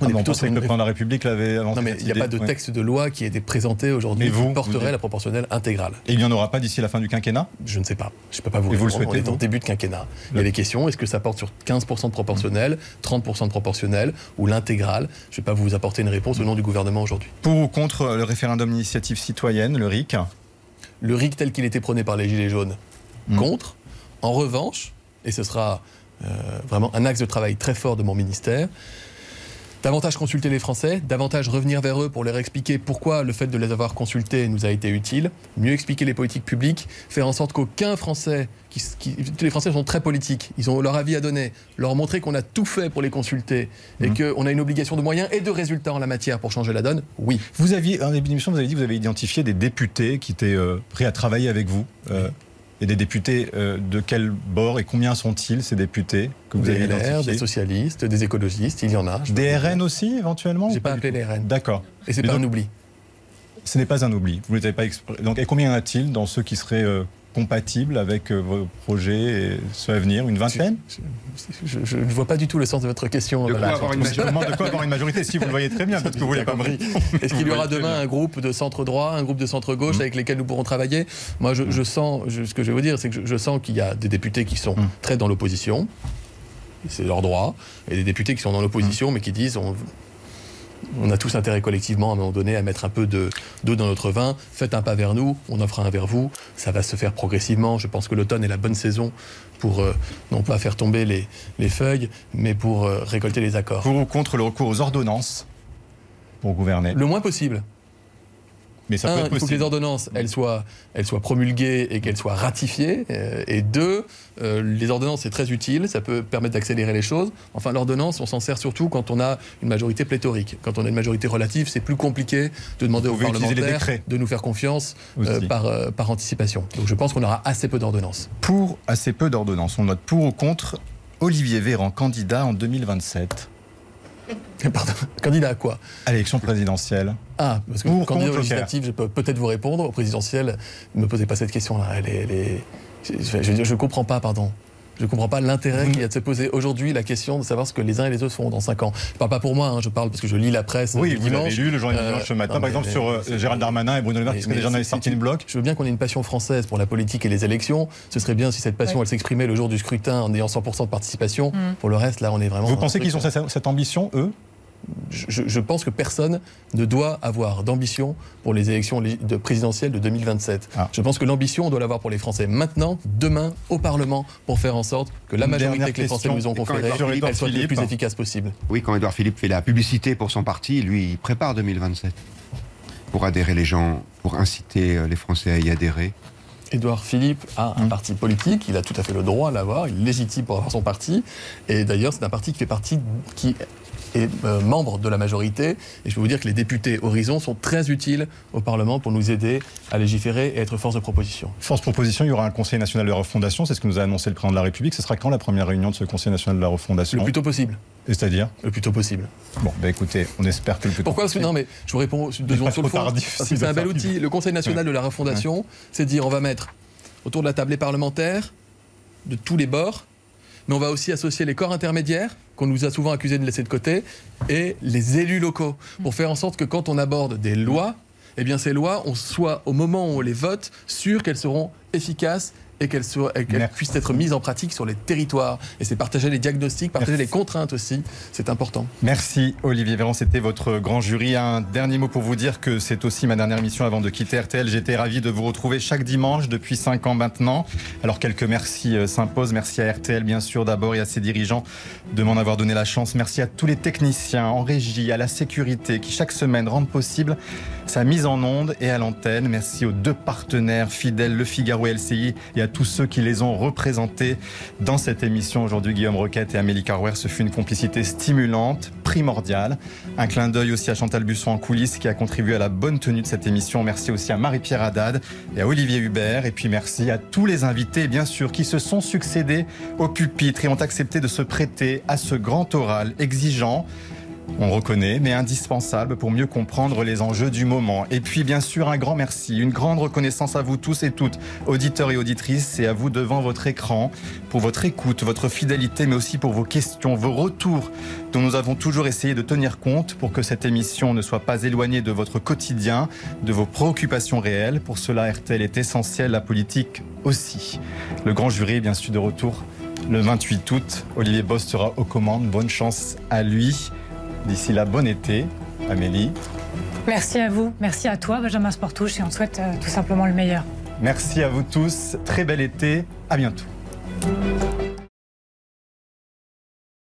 Speaker 4: On
Speaker 3: Ah
Speaker 4: est plutôt sur
Speaker 3: que le président de la République l'avait avancé.
Speaker 4: Non, mais il n'y a pas de
Speaker 3: Ouais.
Speaker 4: texte de loi qui a été présenté aujourd'hui qui porterait
Speaker 3: vous
Speaker 4: la proportionnelle intégrale.
Speaker 3: Et il n'y en aura pas d'ici la fin du quinquennat?
Speaker 4: Je ne sais pas. Je ne peux pas vous
Speaker 3: Et vous le souhaitez,
Speaker 4: On est en début de quinquennat. Il y a des questions. Est-ce que ça porte sur 15% de proportionnel, 30% de proportionnel ou l'intégrale? Je ne vais pas vous apporter une réponse au nom du gouvernement aujourd'hui.
Speaker 3: Pour ou contre le référendum d'initiative citoyenne, le RIC?
Speaker 4: Le RIC tel qu'il était prôné par les Gilets jaunes,
Speaker 3: Mm.
Speaker 4: contre. En revanche, et ce sera vraiment un axe de travail très fort de mon ministère, davantage consulter les Français, davantage revenir vers eux pour leur expliquer pourquoi le fait de les avoir consultés nous a été utile, mieux expliquer les politiques publiques, faire en sorte qu'aucun Français, qui, qui- tous les Français sont très politiques, ils ont leur avis à donner, leur montrer qu'on a tout fait pour les consulter et
Speaker 3: Mhm.
Speaker 4: qu'on a une obligation de moyens et de résultats en la matière pour changer la donne, oui.
Speaker 3: Vous aviez, en début d'émission, vous avez dit que vous avez identifié des députés qui étaient euh, prêts à travailler avec vous. euh, et des députés euh, de quel bord et combien sont-ils, ces députés que vous
Speaker 4: Des
Speaker 3: avez
Speaker 4: LR, des socialistes, des écologistes, il y en a.
Speaker 3: Des. RN aussi, éventuellement
Speaker 4: J'ai pas appelé les RN.
Speaker 3: D'accord.
Speaker 4: Et c'est pas
Speaker 3: donc-
Speaker 4: un oubli.
Speaker 3: Ce n'est pas un oubli. Vous ne les avez pas expr- Donc, et combien y en a-t-il dans ceux qui seraient euh, compatibles avec euh, vos projets et ceux à venir Une vingtaine?
Speaker 4: Je, je ne vois pas du tout le sens de votre question.
Speaker 6: De quoi avoir une
Speaker 3: de quoi avoir une majorité. Si vous le voyez très bien, peut-être que vous ne voulez pas me.
Speaker 4: Est-ce qu'il y aura demain un groupe de centre droit, un groupe de centre gauche
Speaker 3: Mm.
Speaker 4: avec lesquels nous pourrons travailler? Moi, je, je sens, je- ce que je vais vous dire, c'est que je, je sens qu'il y a des députés qui sont
Speaker 3: Mm.
Speaker 4: très dans l'opposition, c'est leur droit, et des députés qui sont dans l'opposition, mais qui disent on, on a tous intérêt collectivement à un moment donné à mettre un peu de- d'eau dans notre vin. Faites un pas vers nous, on offre un vers vous. Ça va se faire progressivement. Je pense que l'automne est la bonne saison pour euh, non pas faire tomber les, les feuilles, mais pour euh, récolter les accords.
Speaker 3: Pour ou contre le recours aux ordonnances pour gouverner?
Speaker 4: Le moins possible.
Speaker 3: Mais ça
Speaker 4: un,
Speaker 3: peut être
Speaker 4: il faut que les ordonnances elles soient, elles soient promulguées et qu'elles soient ratifiées. euh, et deux, euh, les ordonnances c'est très utile, ça peut permettre d'accélérer les choses. Enfin, l'ordonnance, on s'en sert surtout quand on a une majorité pléthorique. Quand on a une majorité relative, c'est plus compliqué de demander aux parlementaires de nous faire confiance euh, par, euh, par anticipation. Donc je pense qu'on aura assez peu d'ordonnances.
Speaker 3: Pour assez peu d'ordonnances. On note pour ou contre Olivier Véran, candidat en 2027
Speaker 4: Pardon, candidat à quoi
Speaker 3: à l'élection présidentielle.
Speaker 4: Ah, parce que
Speaker 3: Pour,
Speaker 4: candidat législatives, je peux peut-être vous répondre. Au présidentiel, ne me posez pas cette question-là. Elle est, elle est- Je, je comprends pas, pardon. Je ne comprends pas l'intérêt qu'il y a de se poser aujourd'hui la question de savoir ce que les uns et les autres feront dans 5 ans. Je ne parle pas pour moi, hein, je parle parce que je lis la presse
Speaker 3: Oui, vous l'avez
Speaker 4: dimanche.
Speaker 3: lu, le journal
Speaker 4: Euh,
Speaker 3: dimanche ce matin,
Speaker 4: non,
Speaker 3: par
Speaker 4: mais-
Speaker 3: exemple, sur euh, Gérald Darmanin et Bruno Le Maire,
Speaker 4: mais-
Speaker 3: puisque les
Speaker 4: mais
Speaker 3: gens avaient
Speaker 4: c'est-
Speaker 3: sorti
Speaker 4: c'est
Speaker 3: une bloc.
Speaker 4: Je veux bien qu'on ait une passion française pour la politique et les élections. Ce serait bien si cette passion,
Speaker 7: Ouais.
Speaker 4: elle s'exprimait le jour du scrutin en ayant 100% de participation.
Speaker 5: Mm.
Speaker 4: Pour le reste, là, on est vraiment.
Speaker 3: Vous pensez qu'ils ont cette, cette ambition, eux?
Speaker 4: Je, je pense que personne ne doit avoir d'ambition pour les élections de présidentielles de 2027.
Speaker 3: Ah.
Speaker 4: Je pense que l'ambition, on doit l'avoir pour les Français maintenant, demain, au Parlement, pour faire en sorte que la
Speaker 3: Une
Speaker 4: majorité que les Français nous ont conférée,
Speaker 6: Edouard Philippe-
Speaker 4: elle soit le plus efficace possible.
Speaker 6: Oui, quand Édouard Philippe fait la publicité pour son parti, lui, il prépare 2027 pour adhérer les gens, pour inciter euh, les Français à y adhérer.
Speaker 4: Édouard Philippe a un parti politique, il a tout à fait le droit à l'avoir, il est légitime pour avoir son parti. Et d'ailleurs, c'est un parti qui fait partie, qui est euh, membre de la majorité. Et je peux vous dire que les députés Horizon sont très utiles au Parlement pour nous aider à légiférer et être force de proposition.
Speaker 3: Force proposition, il y aura un Conseil national de la refondation, c'est ce que nous a annoncé le président de la République. Ce sera quand la première réunion de ce Conseil national de la refondation
Speaker 4: Le plus tôt possible.
Speaker 3: C'est-à-dire
Speaker 4: Le plus tôt possible.
Speaker 3: Bon, bah écoutez, on espère que le plus tôt
Speaker 4: Pourquoi que
Speaker 3: possible.
Speaker 4: non, mais je vous réponds secondes sur le fond. c'est un bel outil. Le Conseil national de la refondation, c'est de dire on va mettre autour de la table les parlementaires de tous les bords, mais on va aussi associer les corps intermédiaires qu'on nous a souvent accusés de laisser de côté et les élus locaux pour faire en sorte que quand on aborde des lois, eh bien ces lois, on soit au moment où on les vote sûr qu'elles seront efficaces et qu'elles
Speaker 3: Merci.
Speaker 4: puissent être mises en pratique sur les territoires. Et c'est partager les diagnostics, partager
Speaker 3: Merci.
Speaker 4: les contraintes aussi, c'est important.
Speaker 3: Merci Olivier Véran, c'était votre grand jury. Un dernier mot pour vous dire que c'est aussi ma dernière mission avant de quitter RTL. J'étais ravi de vous retrouver chaque dimanche depuis 5 ans maintenant. Alors quelques merci euh, s'imposent. Merci à RTL bien sûr d'abord et à ses dirigeants de m'en avoir donné la chance. Merci à tous les techniciens en régie, à la sécurité qui chaque semaine rendent possible sa mise en onde et à l'antenne. Merci aux deux partenaires fidèles, Le Figaro et LCI, et à tous ceux qui les ont représentés dans cette émission aujourd'hui. Guillaume Roquette et Amélie Carwer, ce fut une complicité stimulante, primordiale. Un clin d'œil aussi à Chantal Busson en coulisses qui a contribué à la bonne tenue de cette émission. Merci aussi à Marie-Pierre Haddad et à Olivier Hubert. Et puis merci à tous les invités, bien sûr, qui se sont succédés au pupitre et ont accepté de se prêter à ce grand oral exigeant on reconnaît, mais indispensable pour mieux comprendre les enjeux du moment. Et puis, bien sûr, un grand merci, une grande reconnaissance à vous tous et toutes, auditeurs et auditrices, et à vous devant votre écran, pour votre écoute, votre fidélité, mais aussi pour vos questions, vos retours, dont nous avons toujours essayé de tenir compte pour que cette émission ne soit pas éloignée de votre quotidien, de vos préoccupations réelles. Pour cela, RTL est essentiel, la politique aussi. Le grand jury, bien sûr, de retour le 28 août. Olivier Boss sera aux commandes. Bonne chance à lui. D'ici là, bon été, Amélie.
Speaker 5: Merci à vous, merci à toi, Benjamin Sportouche, et on souhaite euh, tout simplement le meilleur.
Speaker 3: Merci à vous tous, très bel été, à bientôt.